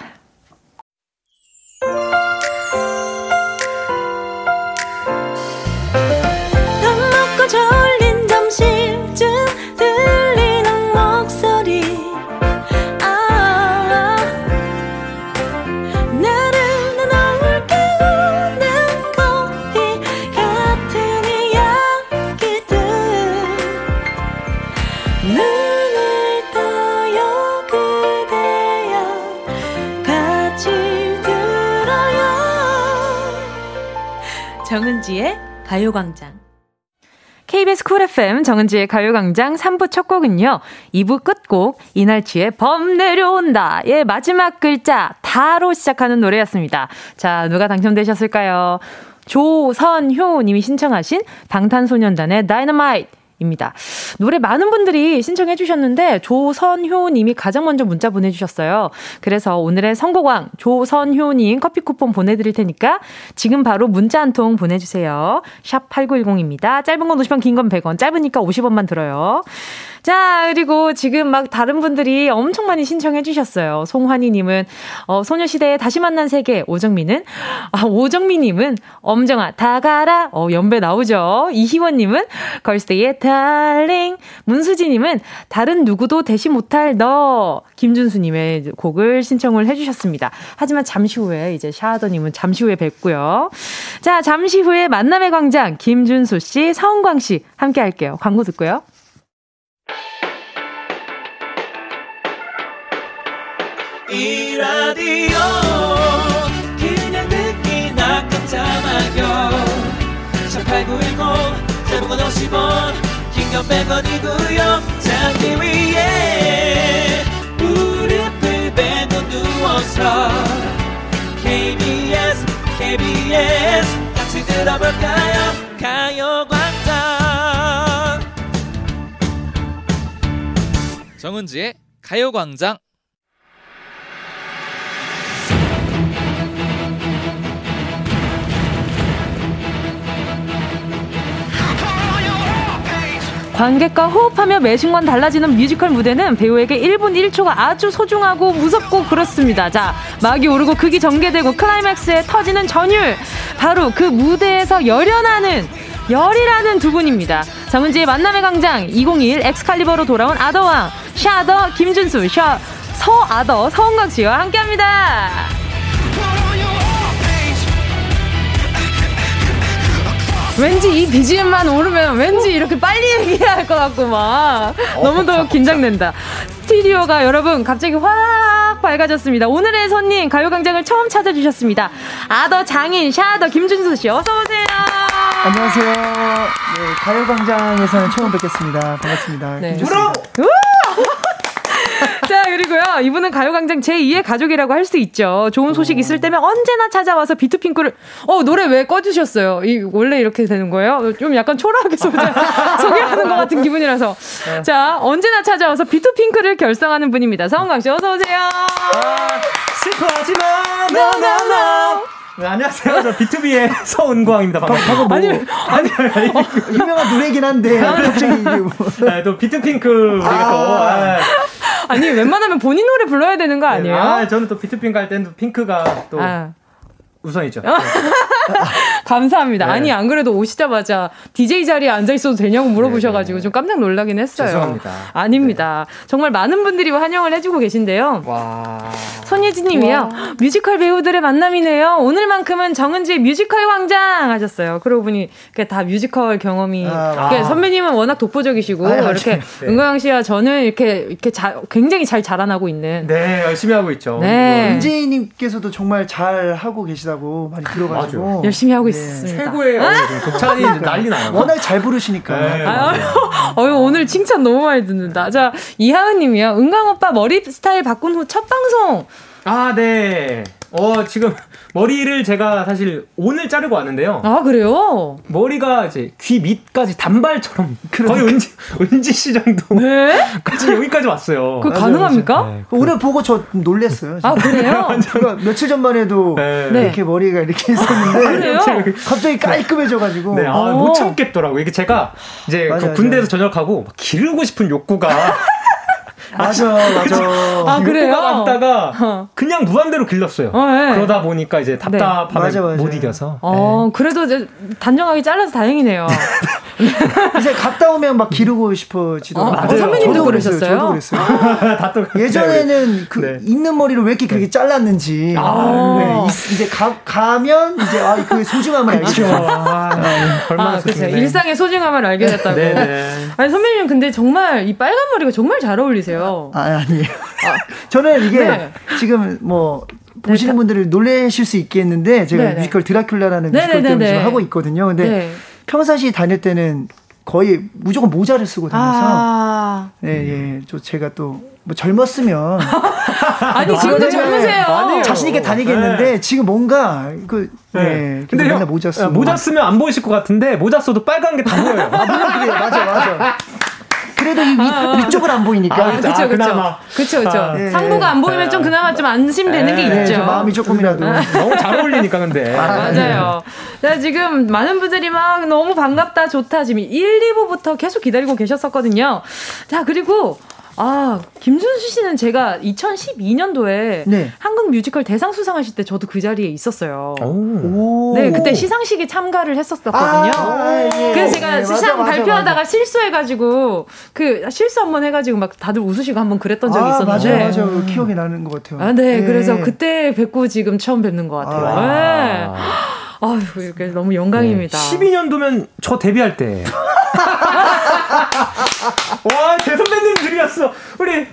[SPEAKER 1] 정은지의 가요광장. KBS Cool FM 정은지의 가요광장 3부 첫 곡은요. 2부 끝곡 이날치의 범 내려온다의 마지막 글자 다로 시작하는 노래였습니다. 자, 누가 당첨되셨을까요? 조선효 님이 신청하신 방탄소년단의 다이너마이트 입니다. 노래 많은 분들이 신청해 주셨는데 조선효 님이 가장 먼저 문자 보내 주셨어요. 그래서 오늘의 선곡왕 조선효 님 커피 쿠폰 보내 드릴 테니까 지금 바로 문자 한 통 보내 주세요. 샵 8910입니다. 짧은 건 50원 긴 건 100원 짧으니까 50원만 들어요. 자, 그리고 지금 막 다른 분들이 엄청 많이 신청해 주셨어요. 송환희 님은, 어, 소녀시대의 다시 만난 세계, 오정민은, 아, 오정민 님은, 엄정아, 다 가라, 어, 연배 나오죠. 이희원 님은, 걸스데이의 달링, 문수지 님은, 다른 누구도 대시 못할 너, 김준수 님의 곡을 신청을 해 주셨습니다. 하지만 잠시 후에, 이제 샤하더 님은 잠시 후에 뵙고요. 자, 잠시 후에 만남의 광장, 김준수 씨, 서은광 씨, 함께 할게요. 광고 듣고요. 이 라디오 그냥 듣기나 깜짝마요. 18910 대목원 50원 긴건 100원이고요. 잠기 위에 무릎을 베고 누워서 KBS KBS 같이 들어볼까요? 가요광
[SPEAKER 5] 정은지의 가요광장
[SPEAKER 1] 관객과 호흡하며 매 순간 달라지는 뮤지컬 무대는 배우에게 1분 1초가 아주 소중하고 무섭고 그렇습니다. 자, 막이 오르고 극이 전개되고 클라이맥스에 터지는 전율. 바로 그 무대에서 열연하는 열일하는 두 분입니다. 정은지의 만남의 광장 2021 엑스칼리버로 돌아온 아더왕 샤더 김준수 샤 서아더 서은광 씨와 함께합니다. 왠지 이 BGM만 오르면 왠지 이렇게 빨리 얘기해야 할것 같고 막 어, 너무 더 긴장된다. 스튜디오가 여러분 갑자기 확 밝아졌습니다. 오늘의 손님 가요광장을 처음 찾아주셨습니다. 아더 장인 샤더 김준수 씨 어서 오세요.
[SPEAKER 6] 안녕하세요. 네, 가요광장에서는 처음 뵙겠습니다. 반갑습니다. 네. 김준수입니다.
[SPEAKER 1] 자, 그리고요. 이분은 가요광장 제2의 가족이라고 할 수 있죠. 좋은 소식 있을 때면 언제나 찾아와서 비투핑크를, 어, 노래 왜 꺼주셨어요? 이, 원래 이렇게 되는 거예요? 좀 약간 초라하게 소개, 소개하는 것 같은 기분이라서. 네. 자, 언제나 찾아와서 비투핑크를 결성하는 분입니다. 서은강 씨, 어서 오세요. 아,
[SPEAKER 7] 슬퍼하지 마, no, no, no. 네, 안녕하세요. 저 B2B의 서은광입니다. 반갑습니다.
[SPEAKER 6] 뭐, 아니, 아니, 아니, 어, 유명한 노래긴 한데, 갑자기 이게 뭐.
[SPEAKER 7] 네, 또 비트핑크, 우리가 아~ 또. 아.
[SPEAKER 1] 아니, 웬만하면 본인 노래 불러야 되는 거 아니에요? 네,
[SPEAKER 7] 아, 저는 또 비트핑크 할 때는 핑크가 또. 아. 우선이죠. 네.
[SPEAKER 1] 감사합니다. 네. 아니 안 그래도 오시자마자 DJ 자리에 앉아 있어도 되냐고 물어보셔가지고 네, 네. 좀 깜짝 놀라긴 했어요.
[SPEAKER 7] 죄송합니다.
[SPEAKER 1] 아닙니다. 네. 정말 많은 분들이 환영을 해주고 계신데요. 와. 손예진님이요. 뮤지컬 배우들의 만남이네요. 오늘만큼은 정은지의 뮤지컬 광장 하셨어요. 그러고 보니 다 뮤지컬 경험이. 아, 아. 선배님은 워낙 독보적이시고 아, 이렇게 네. 은광 씨와 저는 이렇게 이렇게 자, 굉장히 잘 자라나고 있는.
[SPEAKER 7] 네 열심히 하고 있죠.
[SPEAKER 6] 네. 은지님께서도 정말 잘 하고 계시다고 많이 들어가지고
[SPEAKER 1] 열심히 하고 있어요. 있습니다.
[SPEAKER 7] 최고의 독찬이 난리 나요.
[SPEAKER 6] 워낙 잘 부르시니까. 네,
[SPEAKER 1] 아유, 오늘 칭찬 너무 많이 듣는다. 자, 이하은 님이요. 은강 오빠 머리 스타일 바꾼 후 첫 방송.
[SPEAKER 7] 아, 네. 어, 지금 머리를 제가 사실 오늘 자르고 왔는데요.
[SPEAKER 1] 아, 그래요?
[SPEAKER 7] 머리가 이제 귀 밑까지 단발처럼 그러니까. 거의 은지, 은지 씨 정도.
[SPEAKER 1] 네?
[SPEAKER 7] 까지 여기까지 왔어요.
[SPEAKER 1] 그 가능합니까? 네,
[SPEAKER 6] 오늘 보고 저 놀랬어요.
[SPEAKER 1] 아, 그래요?
[SPEAKER 6] 제가 며칠 전만 해도 네. 이렇게 머리가 이렇게 있었는데.
[SPEAKER 1] 아, 그래요?
[SPEAKER 6] 갑자기 깔끔해져가지고.
[SPEAKER 7] 네, 아, 못 참겠더라고요. 이게 제가 이제 맞아, 그 군대에서 전역하고 기르고 싶은 욕구가
[SPEAKER 6] 맞아, 맞아.
[SPEAKER 1] 아, 그래요?
[SPEAKER 7] 왔다가 어. 그냥 무한대로 길렀어요. 어, 네. 그러다 보니까 이제 답답함에 네. 못 이겨서.
[SPEAKER 1] 어, 네. 그래도 단정하게 잘라서 다행이네요.
[SPEAKER 6] 이제 갔다 오면 막 기르고 싶어지도 어,
[SPEAKER 1] 맞아요. 선배님도 그러셨어요?
[SPEAKER 6] 저도 그랬어요. 예전에는 그 네. 있는 머리를 왜 이렇게 그렇게 잘랐는지 아~ 네, 이제 가, 가면 이제 아, 그 소중함을 알죠. 아,
[SPEAKER 1] 얼마나 아, 그렇죠. 일상의 소중함을 알게 됐다고. 아니 선배님 근데 정말 이 빨간 머리가 정말 잘 어울리세요.
[SPEAKER 6] 아 아니에요. 아. 저는 이게 네. 지금 뭐 보시는 네, 분들을 놀라실 수 있겠는데 제가 네네. 뮤지컬 드라큘라라는 뮤지컬 때문에 지금 하고 있거든요. 근데 네. 평상시 다닐 때는 거의 무조건 모자를 쓰고 다녀서 아. 예, 예. 저 제가 또 뭐 젊었으면
[SPEAKER 1] 아니 지금도 젊으세요.
[SPEAKER 6] 자신 있게 다니겠는데 네. 지금 뭔가 그 네. 네. 근데 맨날 모자 쓰고
[SPEAKER 7] 모자 쓰면 안 보이실 것 같은데 모자 써도 빨간 게 다 보여요.
[SPEAKER 6] 아 물론 그래 맞아 맞아. 그래도 이 위, 아, 위쪽은 안 보이니까. 아,
[SPEAKER 1] 그쵸, 아, 그쵸. 그쵸, 그쵸. 아, 네. 상부가 안 보이면 좀 그나마 좀 안심되는 네, 게 있죠.
[SPEAKER 6] 마음이 조금이라도.
[SPEAKER 7] 너무 잘 어울리니까, 근데.
[SPEAKER 1] 아, 맞아요. 자, 지금 많은 분들이 막 너무 반갑다, 좋다. 지금 1, 2부부터 계속 기다리고 계셨었거든요. 자, 그리고 아, 김준수 씨는 제가 2012년도에 네. 한국 뮤지컬 대상 수상하실 때 저도 그 자리에 있었어요. 오. 네, 그때 시상식에 참가를 했었거든요. 아, 예. 그래서 제가 네, 시상 맞아, 발표하다가 맞아. 실수해가지고 그 실수 한번 해가지고 막 다들 웃으시고 한번 그랬던 적이 아, 있었는데.
[SPEAKER 6] 맞아, 맞아. 기억이 나는 것 같아요.
[SPEAKER 1] 아, 네, 네. 그래서 그때 뵙고 지금 처음 뵙는 것 같아요. 아. 네. 아유, 이렇게 너무 영광입니다.
[SPEAKER 7] 네. 12년도면 저 데뷔할 때. 와, 대선배님 들이었어. 우리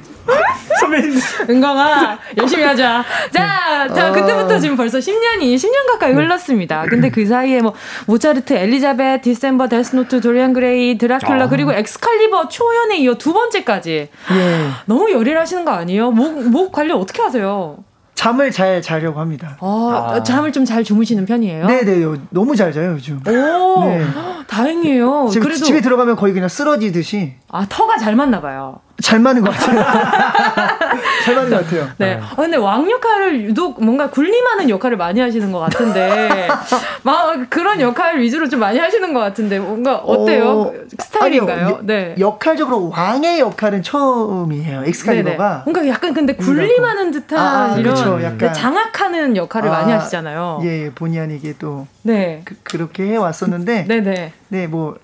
[SPEAKER 7] 선배님.
[SPEAKER 1] 은광아, 열심히 하자. 자, 자, 어. 그때부터 지금 벌써 10년이, 10년 가까이 흘렀습니다. 근데 그 사이에 뭐, 모차르트, 엘리자베트, 디셈버, 데스노트, 도리안 그레이, 드라큘라, 아. 그리고 엑스칼리버 초연에 이어 두 번째까지. 예. 너무 열일하시는 거 아니에요? 목, 목 관리 어떻게 하세요?
[SPEAKER 6] 잠을 잘 자려고 합니다.
[SPEAKER 1] 아, 아. 잠을 좀 잘 주무시는 편이에요?
[SPEAKER 6] 네네, 너무 잘 자요, 요즘.
[SPEAKER 1] 오, 네. 다행이에요.
[SPEAKER 6] 집, 그래도 집에 들어가면 거의 그냥 쓰러지듯이.
[SPEAKER 1] 아, 터가 잘 맞나 봐요.
[SPEAKER 6] 잘 맞는 것 같아요. 잘 맞는 것 같아요.
[SPEAKER 1] 네. 어, 근데 왕 역할을 유독 뭔가 군림하는 역할을 많이 하시는 것 같은데, 막 그런 역할 위주로 좀 많이 하시는 것 같은데, 뭔가 어때요? 어, 스타일인가요? 아니요,
[SPEAKER 6] 네. 역할적으로 왕의 역할은 처음이에요. 엑스칼리버가.
[SPEAKER 1] 뭔가 약간 근데 군림하는 듯한 아, 이런 그렇죠. 약간 장악하는 역할을 아, 많이 하시잖아요.
[SPEAKER 6] 예, 본의 아니게 또 네. 그, 렇게 해왔었는데,
[SPEAKER 1] 네네.
[SPEAKER 6] 네, 뭐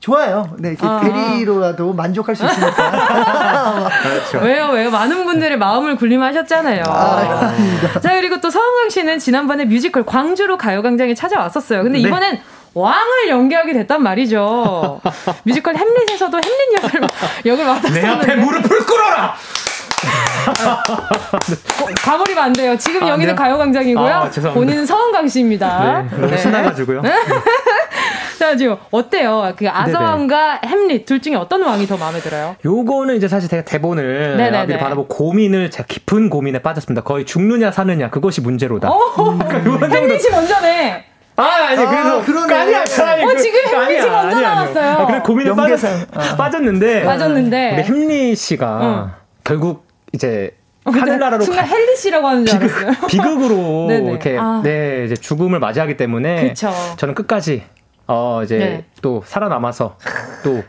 [SPEAKER 6] 좋아요. 네, 이렇게 아. 대리로라도 만족할 수 있으니까.
[SPEAKER 1] 그렇죠. 왜요, 왜요? 많은 분들의 마음을 군림하셨잖아요. 아, 자, 그리고 또 서은광 씨는 지난번에 뮤지컬 광주로 가요광장에 찾아왔었어요. 근데 네. 이번엔 왕을 연기하게 됐단 말이죠. 뮤지컬 햄릿에서도 햄릿 역을, 역을 맡았었는데. 내
[SPEAKER 7] 앞에 무릎을 꿇어라!
[SPEAKER 1] 가버리면 안 돼요. 지금 아, 여기는 네. 가요광장이고요. 아, 본인은 서은광 씨입니다.
[SPEAKER 7] 네, 네. 신나가지고요.
[SPEAKER 1] 자, 지금 어때요? 그 아서왕과 햄릿 둘 중에 어떤 왕이 더 마음에 들어요?
[SPEAKER 7] 요거는 이제 사실 제가 대본을 네네네. 받아보고 고민을 제가 깊은 고민에 빠졌습니다. 거의 죽느냐 사느냐 그것이 문제로다.
[SPEAKER 1] 음. 그러니까 햄릿이 먼저네.
[SPEAKER 7] 아, 아니, 그래서. 아, 그러네. 아니야, 아니,
[SPEAKER 1] 어, 지금 햄릿이 먼저 나왔어요.
[SPEAKER 7] 아, 그래, 고민에 빠졌, 어. 빠졌는데.
[SPEAKER 1] 빠졌는데.
[SPEAKER 7] 우리 햄릿 씨가 어. 결국 이제
[SPEAKER 1] 어, 하늘나라로 순간 헬리 씨라고 하는 줄 비극, 알았어요.
[SPEAKER 7] 비극으로 이렇게 아. 네 이제 죽음을 맞이하기 때문에 그쵸. 저는 끝까지 어 이제 네. 또 살아남아서 또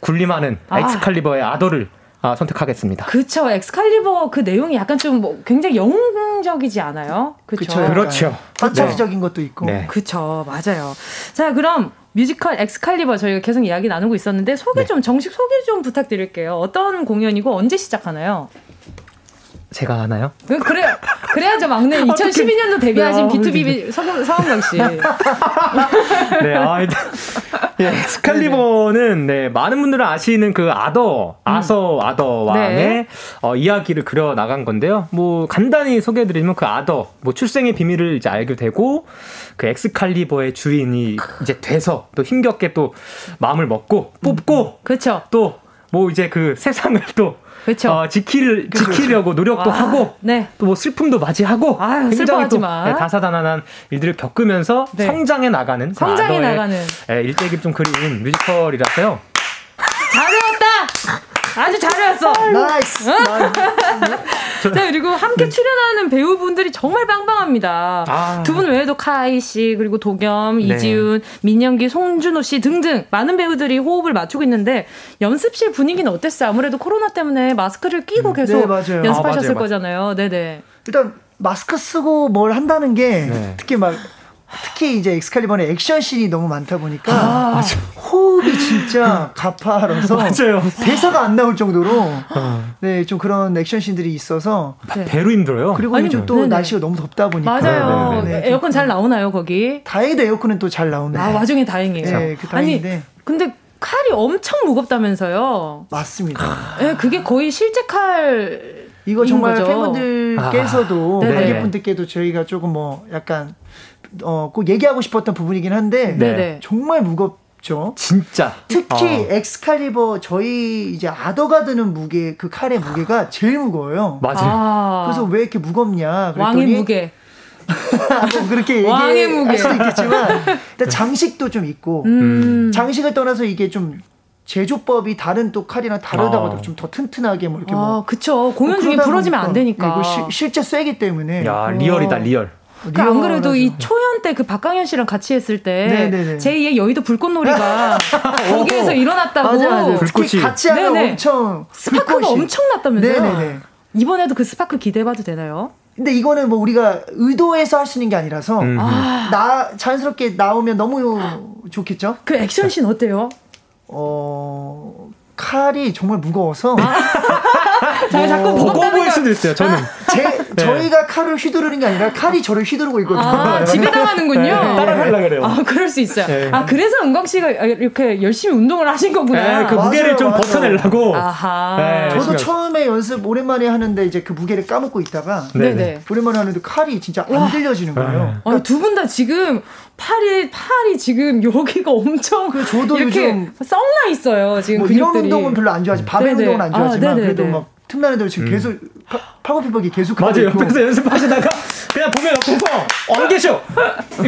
[SPEAKER 7] 군림하는 아. 엑스칼리버의 아더를 아, 선택하겠습니다.
[SPEAKER 1] 그쵸. 엑스칼리버 그 내용이 약간 좀 뭐 굉장히 영웅적이지 않아요? 그쵸.
[SPEAKER 7] 그렇죠.
[SPEAKER 6] 판타지적인 네. 것도 있고. 네.
[SPEAKER 1] 그쵸. 맞아요. 자, 그럼 뮤지컬 엑스칼리버 저희가 계속 이야기 나누고 있었는데 소개 네. 좀 정식 소개 좀 부탁드릴게요. 어떤 공연이고 언제 시작하나요?
[SPEAKER 7] 제가 하나요?
[SPEAKER 1] 그, 그래 그래야죠 막내 2012년도 데뷔하신 BTOB 서은광 씨.
[SPEAKER 7] 네, 아, 엑스칼리버는 네 많은 분들은 아시는 그 아더 아서 아더 왕의 네. 어, 이야기를 그려 나간 건데요. 뭐 간단히 소개해드리면 그 아더 뭐 출생의 비밀을 이제 알게 되고 그 엑스칼리버의 주인이 이제 돼서 또 힘겹게 또 마음을 먹고 뽑고
[SPEAKER 1] 그렇죠.
[SPEAKER 7] 또 뭐 이제 그 세상을 또 그렇죠. 어, 지킬 지키려고 노력도 와, 하고 네. 또뭐 슬픔도 맞이하고
[SPEAKER 1] 아유, 굉장히 또 네,
[SPEAKER 7] 다사다난한 일들을 겪으면서 네. 성장해 나가는
[SPEAKER 1] 성장해 나가는
[SPEAKER 7] 네, 일대기를 좀 그린 뮤지컬이라서요.
[SPEAKER 1] 잘해왔다. 아주 잘해왔어.
[SPEAKER 6] Nice.
[SPEAKER 1] 자, 그리고 함께 네. 출연하는 배우분들이 정말 빵빵합니다. 아. 두분 외에도 카이 씨, 그리고 도겸, 네. 이지훈, 민영기, 손준호 씨 등등 많은 배우들이 호흡을 맞추고 있는데 연습실 분위기는 어땠어요? 아무래도 코로나 때문에 마스크를 끼고 음. 계속 네, 연습하셨을 아, 맞아요, 거잖아요. 네네.
[SPEAKER 6] 일단 마스크 쓰고 뭘 한다는 게 네. 특히 막 특히 이제 엑스칼리버는 액션 씬이 너무 많다 보니까 아, 호흡이 진짜 가파라서
[SPEAKER 7] 맞아요.
[SPEAKER 6] 대사가 안 나올 정도로 어. 네좀 그런 액션 씬들이 있어서
[SPEAKER 7] 네. 배로 힘들어요.
[SPEAKER 6] 그리고 아니, 요즘 또 네네. 날씨가 너무 덥다 보니까
[SPEAKER 1] 맞아요. 네네. 네, 에어컨 잘 나오나요 거기?
[SPEAKER 6] 다행히도 에어컨은 또 잘 나오네.
[SPEAKER 1] 아 와중에 다행이에요.
[SPEAKER 6] 네, 그 다행인데.
[SPEAKER 1] 아니 근데 칼이 엄청 무겁다면서요?
[SPEAKER 6] 맞습니다.
[SPEAKER 1] 네, 그게 거의 실제 칼.
[SPEAKER 6] 이거 정말 거죠? 팬분들께서도 아, 관객분들께도 저희가 조금 뭐 약간 어, 꼭 얘기하고 싶었던 부분이긴 한데 네. 정말 무겁 죠.
[SPEAKER 7] 진짜.
[SPEAKER 6] 특히 어. 엑스칼리버 저희 이제 아더가 드는 무게 그 칼의 무게가 제일 무거워요.
[SPEAKER 7] 맞아요. 아.
[SPEAKER 6] 그래서 왜 이렇게 무겁냐 그랬더니
[SPEAKER 1] 왕의 무게.
[SPEAKER 6] 뭐 그렇게 얘기할 수도 있겠지만 일단 장식도 좀 있고 음. 장식을 떠나서 이게 좀 제조법이 다른 또 칼이랑 다르다고 아. 좀더 튼튼하게 뭐 이렇게 아, 뭐
[SPEAKER 1] 그쵸 공연 뭐 중에 부러지면 안 되니까
[SPEAKER 6] 시, 실제 쇠기 때문에
[SPEAKER 7] 야 리얼이다 리얼
[SPEAKER 1] 그러니까 안 그래도 이 초연 때 그 박강현 씨랑 같이 했을 때 제2의 여의도 불꽃놀이가 거기에서 일어났다고
[SPEAKER 6] 맞아, 맞아. 불꽃이 같이 하면 네네. 엄청
[SPEAKER 1] 스파크가 엄청났다면서요? 네네네. 이번에도 그 스파크 기대해봐도 되나요?
[SPEAKER 6] 근데 이거는 뭐 우리가 의도해서 할 수 있는 게 아니라서 음. 아. 나 자연스럽게 나오면 너무 좋겠죠?
[SPEAKER 1] 그 액션씬 어때요?
[SPEAKER 6] 어 칼이 정말 무거워서
[SPEAKER 1] 아. 자, 자꾸
[SPEAKER 7] 무거워 보일 수도 있어요. 저는
[SPEAKER 6] 제, 네. 저희가 칼을 휘두르는 게 아니라 칼이 저를 휘두르고 있거든요.
[SPEAKER 1] 아, 지배당하는군요. 네.
[SPEAKER 7] 따라하려 그래요.
[SPEAKER 1] 아, 그럴 수 있어요. 네. 아, 그래서 은광 씨가 이렇게 열심히 운동을 하신 거구나.
[SPEAKER 7] 네, 그 맞아요, 무게를 좀 맞아요. 버텨내려고.
[SPEAKER 1] 아하.
[SPEAKER 6] 네, 저도 처음에 연습 오랜만에 하는데 이제 그 무게를 까먹고 있다가 네네. 오랜만에 하는데 칼이 진짜 안 들려지는 거예요.
[SPEAKER 1] 그러니까 두분 다 지금 팔이 팔이 지금 여기가 엄청 그 저도 이렇게 썩나 있어요. 지금 뭐
[SPEAKER 6] 이런 운동은 별로 안 좋아하지. 바벨 운동은 안 좋아하지만 아, 그래도 막 틈나는 대로 지금 음. 계속 파고피버기 계속
[SPEAKER 7] 맞아요. 옆에서 연습하시다가 그냥 보면 옆에서 안 계셔.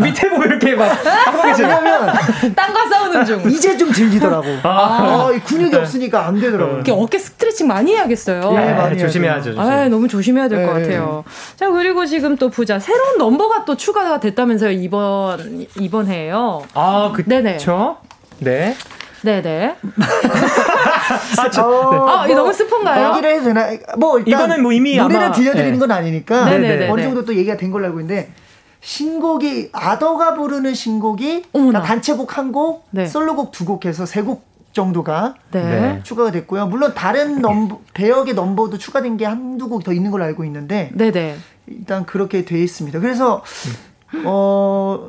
[SPEAKER 7] 밑에 보면 이렇게 막 하고 계세요.
[SPEAKER 6] 왜냐면
[SPEAKER 1] 땅과 싸우는 중.
[SPEAKER 6] 이제 좀 들리더라고. 아, 아 근육이 네. 없으니까 안 되더라고.
[SPEAKER 1] 이렇게 어깨 스트레칭 많이 해야겠어요.
[SPEAKER 7] 네, 많이 조심해야죠. 조심.
[SPEAKER 1] 아, 너무 조심해야 될것 네. 같아요. 자 그리고 지금 또 보자 새로운 넘버가 또 추가가 됐다면서요 이번 이번 해에요.
[SPEAKER 7] 아 그렇죠. 네.
[SPEAKER 1] 네 네. 아, 저, 어, 아, 뭐, 너무 스폰가요?
[SPEAKER 6] 얘기를 해도 되나? 뭐 일단
[SPEAKER 7] 이거는 뭐 이미
[SPEAKER 6] 노래를
[SPEAKER 7] 아마,
[SPEAKER 6] 들려드리는 네. 건 아니니까 네네네. 어느 정도 또 얘기가 된 걸로 알고 있는데 신곡이 아더가 부르는 신곡이 그러니까 단체곡 한 곡, 네. 솔로곡 두 곡 해서 세 곡 정도가 네. 네. 추가가 됐고요. 물론 다른 넘버 배역의 넘버도 추가된 게 한두 곡 더 있는 걸로 알고 있는데
[SPEAKER 1] 네네.
[SPEAKER 6] 일단 그렇게 돼 있습니다. 그래서 어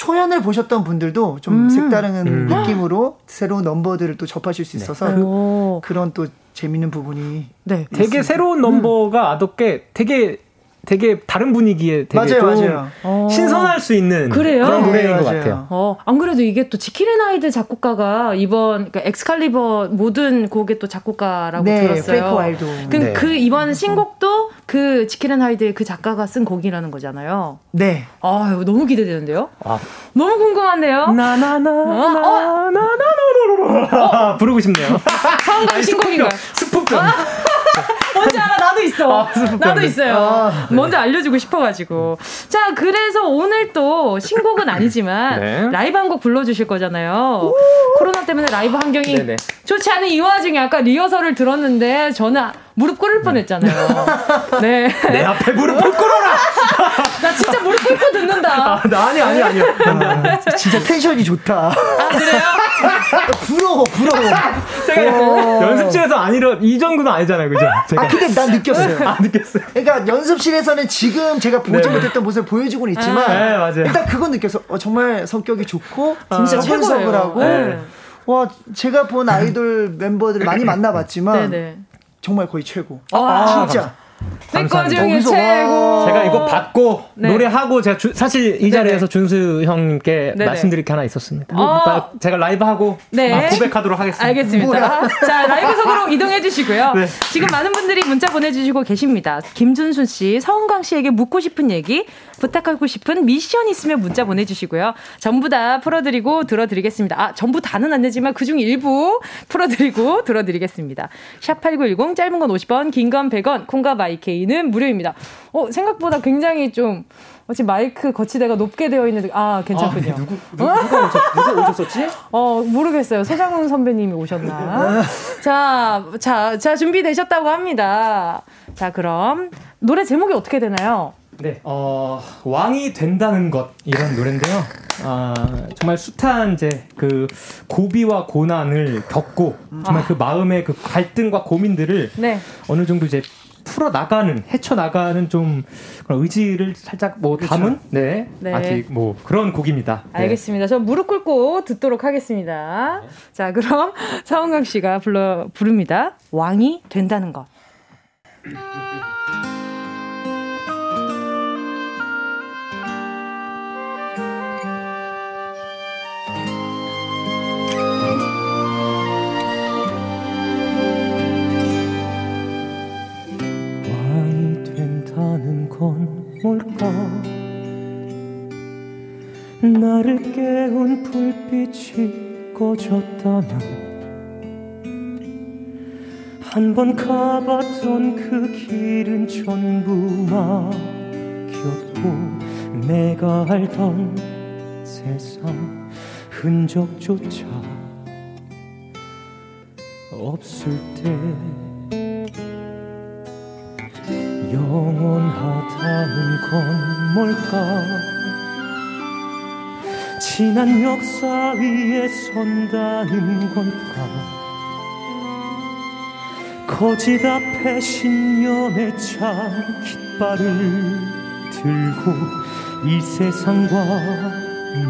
[SPEAKER 6] 초연을 보셨던 분들도 좀 음. 색다른 음. 느낌으로 새로운 넘버들을 또 접하실 수 네. 있어서 네. 그, 그런 또 재밌는 부분이
[SPEAKER 8] 네. 되게 새로운 넘버가 음. 아더 게 되게 되게 다른 분위기에 되게 맞아요, 좀 맞아요. 어. 신선할 수 있는 그래요? 그런 노래인 네, 것 같아요.
[SPEAKER 1] 어, 안 그래도 이게 또 지킬앤 하이드 작곡가가 이번 그러니까 엑스칼리버 모든 곡의 또 작곡가라고 네, 들었어요.
[SPEAKER 6] 와일드.
[SPEAKER 1] 그, 네. 그 이번 신곡도 그 지킬앤 하이드의 그 작가가 쓴 곡이라는 거잖아요.
[SPEAKER 6] 네.
[SPEAKER 1] 아, 이거 너무 기대되는데요. 아. 너무 궁금한데요.
[SPEAKER 8] 나나나나나나나나나 부르고 싶네요.
[SPEAKER 1] 처음 신곡인가요?
[SPEAKER 8] 스푸병.
[SPEAKER 1] 뭔지 알아? 나도 있어. 아, 나도 있어요. 아, 네. 먼저 알려주고 싶어가지고. 자, 그래서 오늘 또 신곡은 아니지만 네. 라이브 한 곡 불러주실 거잖아요. 코로나 때문에 라이브 환경이 네네. 좋지 않은 이 와중에 아까 리허설을 들었는데 저는 무릎 꿇을 뻔했잖아요.
[SPEAKER 8] 네. 내 앞에 무릎을 꿇어라.
[SPEAKER 1] 나 진짜 무릎 꿇고 듣는다.
[SPEAKER 8] 아, 나 아니 아니 아니요. 아,
[SPEAKER 6] 진짜 텐션이 좋다.
[SPEAKER 1] 아 그래요?
[SPEAKER 6] 부러워 부러워.
[SPEAKER 8] 제가 연습실에서 아니라 이 정도는 아니잖아요, 그죠? 제가.
[SPEAKER 6] 아 근데 난 느꼈어요.
[SPEAKER 8] 아 느꼈어요.
[SPEAKER 6] 그러니까 연습실에서는 지금 제가 보지 네. 못했던 모습을 보여주고는 있지만, 아, 네, 맞아요. 일단 그건 느껴서 어, 정말 성격이 좋고 진짜 최고라고. 하고 네. 와 제가 본 아이돌 멤버들 많이 만나봤지만. 네네. 정말 거의 최고.
[SPEAKER 1] 아, 아 진짜. 내거 중에 최고.
[SPEAKER 8] 제가 이거 받고 네. 노래하고 제가 주, 사실 이 네, 자리에서 네네. 준수 형님께 네네. 말씀드릴 게 하나 있었습니다. 어. 제가 라이브 하고 네. 아, 고백하도록 하겠습니다.
[SPEAKER 1] 알겠습니다. 자 라이브 속으로 이동해 주시고요. 네. 지금 많은 분들이 문자 보내주시고 계십니다. 김준수 씨, 서은강 씨에게 묻고 싶은 얘기, 부탁하고 싶은 미션 있으면 문자 보내주시고요. 전부 다 풀어드리고 들어드리겠습니다. 아 전부 다는 안 되지만 그중 일부 풀어드리고 들어드리겠습니다. 샵 #8910 짧은 건 50원, 긴 건 100원, 콩과 마이 케이는 무료입니다. 어 생각보다 굉장히 좀 어, 지금 마이크 거치대가 높게 되어 있는데 아 괜찮군요. 아,
[SPEAKER 8] 누구 누구 누가, 오셨, 누가 오셨 었지?
[SPEAKER 1] 어 모르겠어요. 서장훈 선배님이 오셨나? 자, 자, 자 준비되셨다고 합니다. 자 그럼 노래 제목이 어떻게 되나요?
[SPEAKER 8] 네, 어, 왕이 된다는 것 이런 노래인데요. 아, 정말 숱한 이제 그 고비와 고난을 겪고 정말 아. 그 마음의 그 갈등과 고민들을 네. 어느 정도 이제 풀어 나가는 헤쳐 나가는 좀 그런 의지를 살짝 뭐 그렇죠. 담은 네, 네, 아직 뭐 그런 곡입니다.
[SPEAKER 1] 네. 알겠습니다. 저 무릎 꿇고 듣도록 하겠습니다. 네. 자 그럼 서은강 씨가 불러 부릅니다. 왕이 된다는 것.
[SPEAKER 7] 뭘까? 나를 깨운 불빛이 꺼졌다면 한 번 가봤던 그 길은 전부 막혔고 내가 알던 세상 흔적조차 없을 때 영원하다는 건 뭘까? 지난 역사 위에 선다는 걸까? 거짓 앞에 신념에 찬 깃발을 들고 이 세상과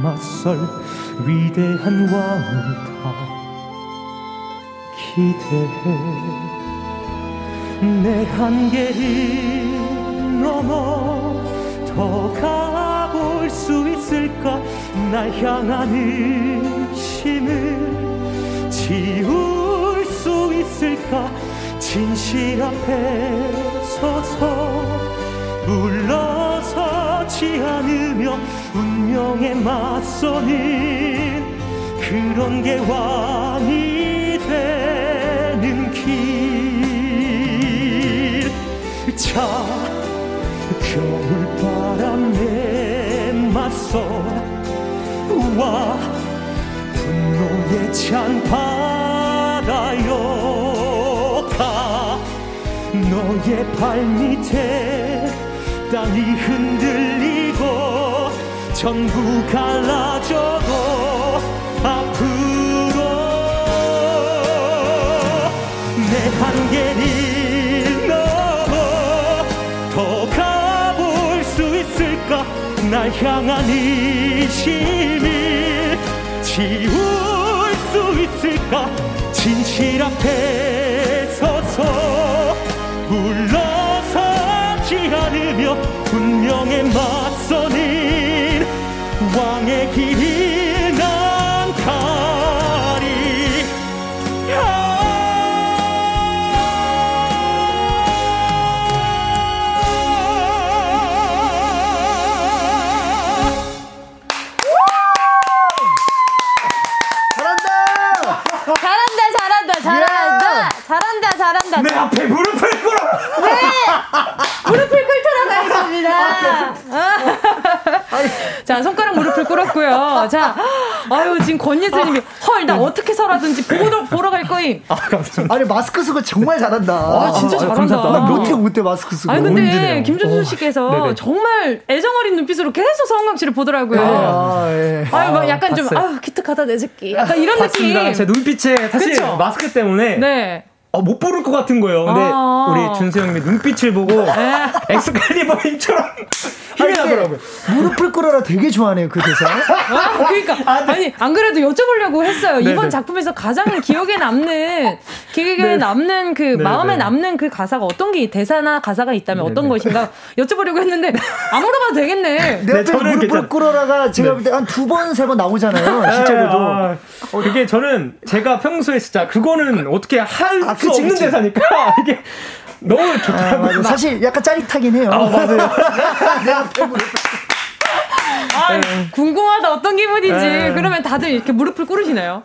[SPEAKER 7] 맞설 위대한 왕을 다 기대해 내 한계를 넘어 더 가볼 수 있을까? 날 향한 의심을 지울 수 있을까? 진실 앞에 서서 물러서지 않으며 운명에 맞서는 그런 게 왕이 차 겨울바람에 맞서 와 분노에 찬 바다여 가 너의 발밑에 땅이 흔들리고 전부 갈라져도 앞으로 내 한계는 날 향한
[SPEAKER 4] 의심을 지울 수 있을까? 진실 앞에 서서 물러서지 않으며 분명히 맞서는 왕의 길이
[SPEAKER 1] 자, 손가락 무릎을 꿇었고요. 자, 아유 지금 권예슬님이 헐 나 어떻게 서라든지 보러 보러 갈 거임. 아
[SPEAKER 6] 감사합니다. 아니 마스크 쓰고 정말 잘한다.
[SPEAKER 1] 아 진짜 잘한다.
[SPEAKER 6] 나 못해 못해 마스크 쓰고.
[SPEAKER 1] 아니 근데 김준수 씨께서 어, 정말 애정 어린 눈빛으로 계속 서은강 씨를 보더라고요. 아, 예. 아유 막 약간 좀 아유 기특하다 내 새끼. 약간 이런
[SPEAKER 7] 봤습니다.
[SPEAKER 1] 느낌.
[SPEAKER 7] 제 눈빛에 사실 그쵸? 마스크 때문에 네. 어, 못 부를 것 같은 거예요. 근데 아~ 우리 준수 형님의 눈빛을 보고 네. 엑스칼리버 힘처럼 힘이 나더라고요.
[SPEAKER 6] 무릎을 꿇어라 되게 좋아하네요, 그 대사.
[SPEAKER 1] 아, 그러니까 아, 네. 아니 안 그래도 여쭤보려고 했어요. 네네. 이번 네. 작품에서 가장 기억에 남는 기억에 네. 남는 그 네네. 마음에 네. 남는 그 가사가 어떤 게 대사나 가사가 있다면 어떤. 것인가 여쭤보려고 했는데 안 물어봐도 되겠네.
[SPEAKER 6] 내 앞에 무릎을 괜찮... 꿇어라가 제가 볼 때 한 두 번 세 번 나오잖아요. 실제로도. 아,
[SPEAKER 7] 어, 이게 저는 제가 평소에 진짜 그거는 어떻게 할수 아, 없는 그치. 대사니까 이게 너무 좋더라고요.
[SPEAKER 6] 아, 사실 약간 짜릿하긴 해요. 아,
[SPEAKER 7] 맞아요.
[SPEAKER 1] 아, 네. 궁금하다 어떤 기분인지. 네. 그러면 다들 이렇게 무릎을 꿇으시나요?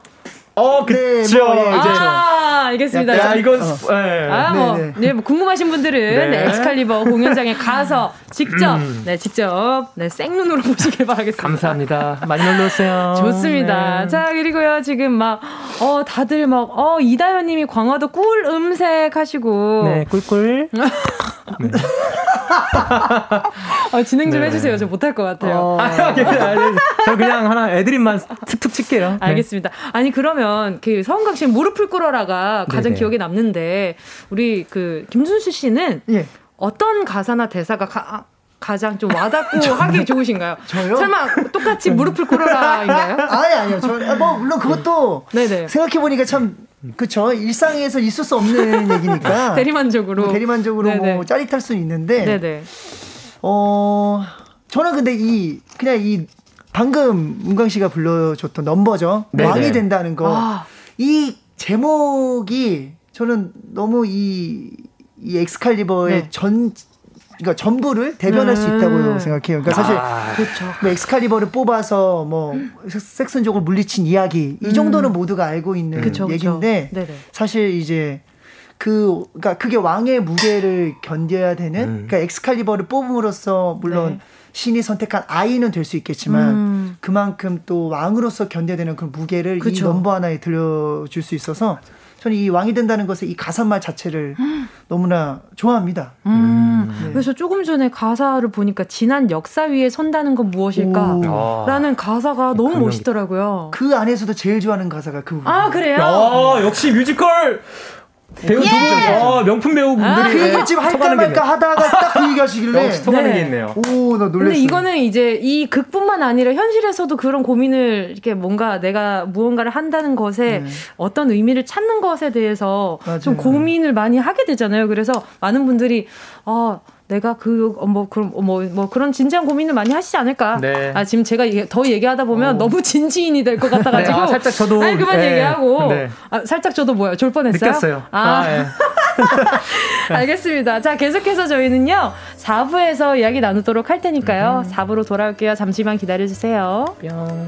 [SPEAKER 7] 어, 그쵸. 네, 뭐, 예,
[SPEAKER 1] 아, 알겠습니다.
[SPEAKER 7] 야, 이건, 어. 네.
[SPEAKER 1] 아, 뭐, 네, 네. 네, 뭐, 궁금하신 분들은, 네. 네, 엑스칼리버 공연장에 가서 직접, 음. 네, 직접, 네, 생눈으로 보시길 바라겠습니다.
[SPEAKER 7] 감사합니다. 많이 놀러 오세요.
[SPEAKER 1] 좋습니다. 네. 자, 그리고요, 지금 막, 어, 다들 막, 어, 이다현 님이 광화도 꿀 음색 하시고.
[SPEAKER 7] 네, 꿀꿀. 네.
[SPEAKER 1] 어, 진행 좀 해주세요. 저 못할 것 같아요. 어... 아,
[SPEAKER 7] 저 그냥 하나 애드립만 툭툭 칠게요.
[SPEAKER 1] 알겠습니다. 아니, 그러면 그 서은강 씨는 무릎을 꿇어라가 가장 네네. 기억에 남는데 우리 그 김순수 씨는 예. 어떤 가사나 대사가 가, 가장 좀 와닿고 하기 좋으신가요?
[SPEAKER 6] 저요?
[SPEAKER 1] 설마 똑같이 무릎을 꿇어라인가요?
[SPEAKER 6] 아니 아니요. 저 뭐 물론 그것도 네네. 생각해 보니까 참 그쵸 일상에서 있을 수 없는 얘기니까
[SPEAKER 1] 대리만족으로
[SPEAKER 6] 뭐 대리만족으로 뭐 네네. 뭐 짜릿할 수 있는데 네네. 어 저는 근데 이 그냥 이 방금 문강 씨가 불러줬던 넘버죠. 네네. 왕이 된다는 거. 아. 이 제목이 저는 너무 이, 이 엑스칼리버의 네. 전, 그러니까 전부를 대변할 음. 수 있다고 생각해요. 그러니까 사실 아. 뭐 엑스칼리버를 뽑아서 뭐 색슨족을 물리친 이야기 이 음. 정도는 음. 모두가 알고 있는 그쵸, 얘기인데 그쵸. 사실 이제 그 그러니까 그게 왕의 무게를 견뎌야 되는 음. 그러니까 엑스칼리버를 뽑음으로써 물론 네. 신이 선택한 아이는 될 수 있겠지만 음. 그만큼 또 왕으로서 견뎌되는 그 무게를 그쵸. 이 넘버 하나에 들려줄 수 있어서 저는 이 왕이 된다는 것을 이 가사말 자체를 너무나 좋아합니다. 음.
[SPEAKER 1] 네. 그래서 조금 전에 가사를 보니까 지난 역사 위에 선다는 건 무엇일까? 오. 라는 가사가 너무 멋있더라고요.
[SPEAKER 6] 그 안에서도 제일 좋아하는 가사가 그 부분.
[SPEAKER 1] 아, 그래요?
[SPEAKER 7] 아, 역시 뮤지컬 배우 예! 두분 어, 명품 배우분들이 아,
[SPEAKER 6] 그 얘기 지금 할까 말까 하다가 딱 그 얘기 하시길래
[SPEAKER 7] 역시 통하는 네. 게 있네요.
[SPEAKER 6] 오, 나 놀랐어. 근데
[SPEAKER 1] 이거는 이제 이 극뿐만 아니라 현실에서도 그런 고민을 이렇게 뭔가 내가 무언가를 한다는 것에 네. 어떤 의미를 찾는 것에 대해서 맞아요. 좀 고민을 많이 하게 되잖아요. 그래서 많은 분들이 어 내가 그뭐 그런 뭐뭐 뭐 그런 진지한 고민을 많이 하시지 않을까? 네. 아 지금 제가 더 얘기하다 보면 오. 너무 진지인이 될 것 같아가지고
[SPEAKER 7] 네, 아, 살짝 저도
[SPEAKER 1] 아니 그만 네. 얘기하고 네. 아, 살짝 저도 뭐야 졸 뻔했어요.
[SPEAKER 7] 느꼈어요. 아, 아 예.
[SPEAKER 1] 알겠습니다. 자 계속해서 저희는요 4부에서 이야기 나누도록 할 테니까요 음. 4부로 돌아올게요. 잠시만 기다려 주세요. 뿅.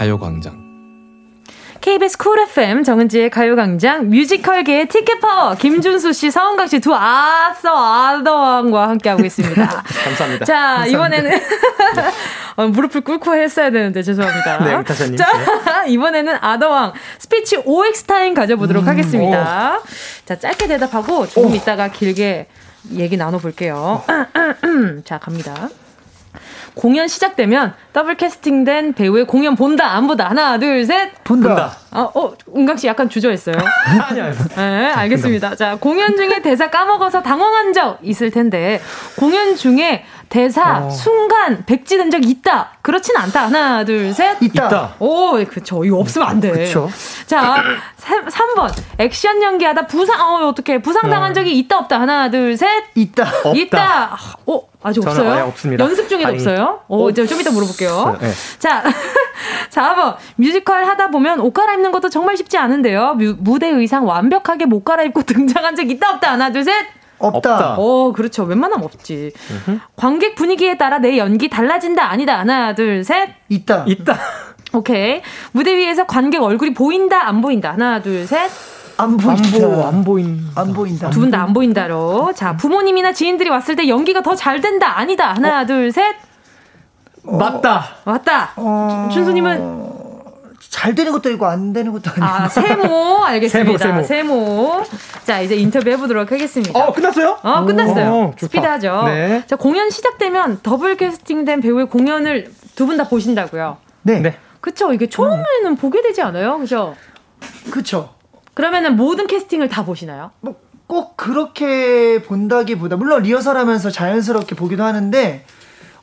[SPEAKER 5] 가요광장
[SPEAKER 1] KBS Cool FM 정은지의 가요광장 뮤지컬계의 티켓파워 김준수 씨, 서은광 씨 두 아싸 아더왕과 함께하고 있습니다.
[SPEAKER 7] 감사합니다.
[SPEAKER 1] 자
[SPEAKER 7] 감사합니다.
[SPEAKER 1] 이번에는 어, 무릎을 꿇고 했어야 되는데 죄송합니다.
[SPEAKER 7] 네, 타사님.
[SPEAKER 1] 자 이번에는 아더왕 스피치 OX 타임 가져보도록
[SPEAKER 7] 음,
[SPEAKER 1] 하겠습니다. 오. 자 짧게 대답하고 조금 오. 있다가 길게 얘기 나눠볼게요. 자 갑니다. 공연 시작되면 더블 캐스팅된 배우의 공연 본다 안 보다 하나 둘 셋
[SPEAKER 6] 본다.
[SPEAKER 1] 아, 어 은강 씨 약간 주저했어요.
[SPEAKER 7] 아니요. 아니.
[SPEAKER 1] 네 알겠습니다. 자 공연 중에 대사 까먹어서 당황한 적 있을 텐데 공연 중에 대사 어. 순간 백지된 적 있다. 그렇진 않다. 하나, 둘, 셋.
[SPEAKER 6] 있다. 있다.
[SPEAKER 1] 오, 그쵸. 이거 없으면 안 돼.
[SPEAKER 6] 그쵸.
[SPEAKER 1] 자, 3, 3번. 액션 연기하다 부상, 어, 어떻게 부상당한 어. 적이 있다, 없다. 하나, 둘, 셋.
[SPEAKER 6] 있다.
[SPEAKER 1] 없다. 있다. 어, 아직 없어요?
[SPEAKER 7] 아예 없습니다.
[SPEAKER 1] 연습 중에도 아니, 없어요? 어, 이제 좀 이따 물어볼게요. 네. 자, 4번. 뮤지컬 하다 보면 옷 갈아입는 것도 정말 쉽지 않은데요. 뮤, 무대 의상 완벽하게 못 갈아입고 등장한 적 있다, 없다. 하나, 둘, 셋.
[SPEAKER 6] 없다. 없다.
[SPEAKER 1] 어, 그렇죠. 웬만하면 없지. 으흠. 관객 분위기에 따라 내 연기 달라진다, 아니다. 하나, 둘, 셋.
[SPEAKER 6] 있다.
[SPEAKER 7] 있다.
[SPEAKER 1] 오케이. 무대 위에서 관객 얼굴이 보인다, 안 보인다. 하나, 둘, 셋.
[SPEAKER 6] 안 보인다.
[SPEAKER 7] 안, 보인.
[SPEAKER 6] 안 보인다.
[SPEAKER 1] 두 분 다 안 보인다로. 자, 부모님이나 지인들이 왔을 때 연기가 더 잘 된다, 아니다. 하나, 어? 둘, 셋.
[SPEAKER 7] 어, 맞다.
[SPEAKER 1] 맞다. 어... 준수님은
[SPEAKER 6] 잘 되는 것도 있고 안 되는 것도 아니고.
[SPEAKER 1] 아, 세모 알겠습니다. 세모, 세모. 세모. 자, 이제 인터뷰 해보도록 하겠습니다.
[SPEAKER 7] 어, 끝났어요?
[SPEAKER 1] 어, 끝났어요. 오, 스피드하죠. 네. 자, 공연 시작되면 더블 캐스팅된 배우의 공연을 두 분 다 보신다고요?
[SPEAKER 6] 네. 네.
[SPEAKER 1] 그쵸. 이게 처음에는 음. 보게 되지 않아요? 그죠?
[SPEAKER 6] 그쵸.
[SPEAKER 1] 그러면은 모든 캐스팅을 다 보시나요?
[SPEAKER 6] 뭐, 꼭 그렇게 본다기보다, 물론 리허설 하면서 자연스럽게 보기도 하는데,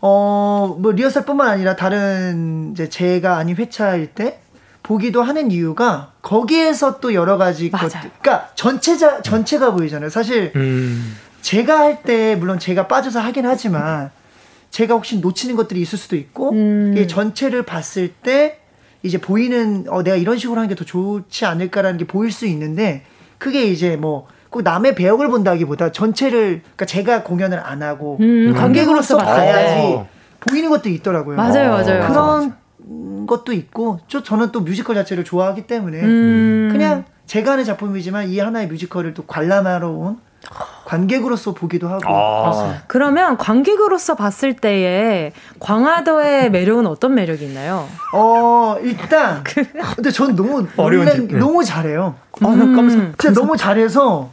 [SPEAKER 6] 어, 뭐 리허설뿐만 아니라 다른 이제 제가 아닌 회차일 때 보기도 하는 이유가 거기에서 또 여러 가지
[SPEAKER 1] 맞아요.
[SPEAKER 6] 것들, 그러니까 전체자 전체가 보이잖아요. 사실 음. 제가 할 때 물론 제가 빠져서 하긴 하지만 제가 혹시 놓치는 것들이 있을 수도 있고 음. 이 전체를 봤을 때 이제 보이는 어 내가 이런 식으로 하는 게 더 좋지 않을까라는 게 보일 수 있는데 그게 이제 뭐 꼭 남의 배역을 본다기보다 전체를 그러니까 제가 공연을 안 하고 음, 관객으로서 봐야지 어. 보이는 것도 있더라고요.
[SPEAKER 1] 맞아요, 맞아요.
[SPEAKER 6] 그런 것도 있고 저 저는 또 뮤지컬 자체를 좋아하기 때문에 음. 그냥 제가 하는 작품이지만 이 하나의 뮤지컬을 또 관람하러 온 관객으로서 보기도 하고.
[SPEAKER 1] 아. 그러면 관객으로서 봤을 때의 광화도의 매력은 어떤 매력이 있나요?
[SPEAKER 6] 어 일단 근데 전 너무 어려운 놀란, 네. 너무 잘해요.
[SPEAKER 1] 아, 음. 깜짝,
[SPEAKER 6] 진짜 너무 잘해서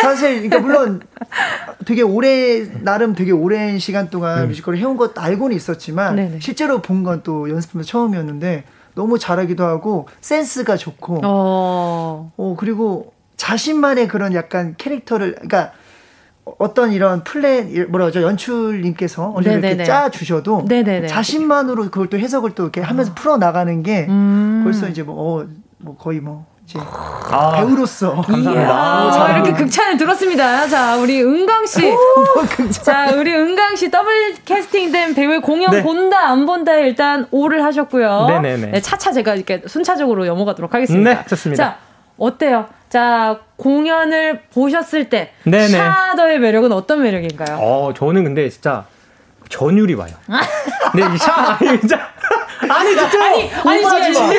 [SPEAKER 6] 사실 그러니까 물론 되게 오래 나름 되게 오랜 시간 동안 음. 뮤지컬을 해온 것도 알고는 있었지만 네네. 실제로 본 건 또 연습하면서 처음이었는데 너무 잘하기도 하고 센스가 좋고 어, 어 그리고 자신만의 그런 약간 캐릭터를 그러니까 어떤 이런 플랜 뭐라 그러죠 연출님께서 어느 이렇게 짜 주셔도 자신만으로 그걸 또 해석을 또 이렇게 하면서 아. 풀어 나가는 게 음. 벌써 이제 뭐, 어, 뭐 거의 뭐 이제 아, 배우로서
[SPEAKER 1] 감사합니다. 이렇게 극찬을 들었습니다. 자, 우리 은광 씨. 자, 우리 은광 씨 더블 캐스팅된 배우의 공연 네. 본다 안 본다 일단 오를 하셨고요. 네네네. 네, 차차 제가 이렇게 순차적으로 넘어가도록 하겠습니다.
[SPEAKER 7] 네, 좋습니다.
[SPEAKER 1] 자, 어때요? 자, 공연을 보셨을 때 네네. 샤더의 매력은 어떤 매력인가요?
[SPEAKER 7] 어, 저는 근데 진짜 전율이 와요. 네, 샤 아니 진짜 아니 진짜
[SPEAKER 1] 아니 아니 진짜 게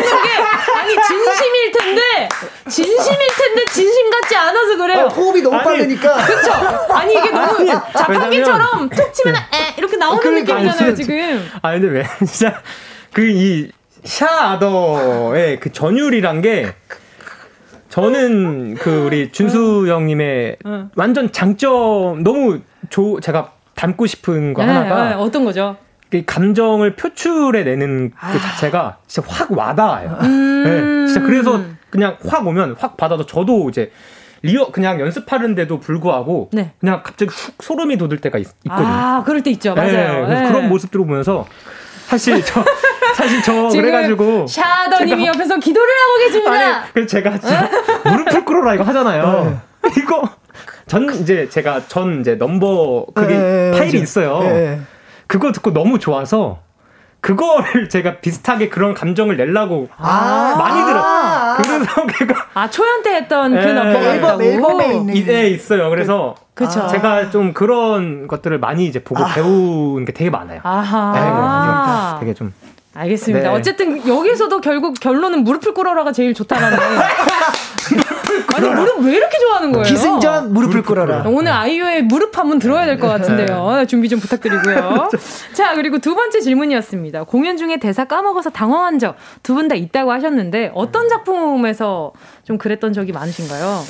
[SPEAKER 1] 아니 진심일 텐데 진심일 텐데 진심 같지 않아서 그래요. 어,
[SPEAKER 6] 호흡이 너무 빠르니까.
[SPEAKER 1] 그렇죠. 아니 이게 너무 자판기처럼 툭 치면 에 이렇게 나오는 그러니까, 느낌이잖아요 지금.
[SPEAKER 7] 아 근데 왜 진짜 그 이 샤더의 그 전율이란 게 저는 그 우리 준수 형님의 응. 완전 장점 너무 조 제가 닮고 싶은 거 네, 하나가
[SPEAKER 1] 네, 어떤 거죠?
[SPEAKER 7] 그 감정을 표출해 내는 그 아. 그 자체가 진짜 확 와닿아요. 음~ 네, 진짜 그래서 그냥 확 오면 확 받아도 저도 이제 리어 그냥 연습하는데도 불구하고 네. 그냥 갑자기 훅 소름이 돋을 때가 있, 거든요
[SPEAKER 1] 아, 그럴 때 있죠. 맞아요.
[SPEAKER 7] 네, 그런 모습들을 보면서 사실 저 사실 저 그래가지고
[SPEAKER 1] 샤더님이 옆에서 기도를 하고 계십니다. 아니,
[SPEAKER 7] 그래서 제가 무릎을 꿇어라 이거 하잖아요. 네. 이거 전 이제 제가 전 이제 넘버 그게 네, 파일이 네, 있어요. 네. 그거 듣고 너무 좋아서 그거를 제가 비슷하게 그런 감정을 내려고 아~ 많이 들어. 그래서
[SPEAKER 1] 걔가 아 초연 때 했던 그 앨범
[SPEAKER 6] 앨범에 있는
[SPEAKER 7] 네, 있어요. 그래서 그 쵸. 제가 좀 그런 것들을 많이 이제 보고 아~ 배운 게 되게 많아요.
[SPEAKER 1] 아하. 네,
[SPEAKER 7] 되게 좀
[SPEAKER 1] 알겠습니다. 네. 어쨌든 여기서도 결국 결론은 무릎을 꿇어라가 제일 좋다라는. 아니 무릎 왜 이렇게 좋아하는 거예요?
[SPEAKER 6] 기승전 무릎을 꿇어라.
[SPEAKER 1] 오늘 아이유의 무릎 한번 들어야 될 것 같은데요. 네. 준비 좀 부탁드리고요. 자 그리고 두 번째 질문이었습니다. 공연 중에 대사 까먹어서 당황한 적 두 분 다 있다고 하셨는데 어떤 작품에서 좀 그랬던 적이 많으신가요?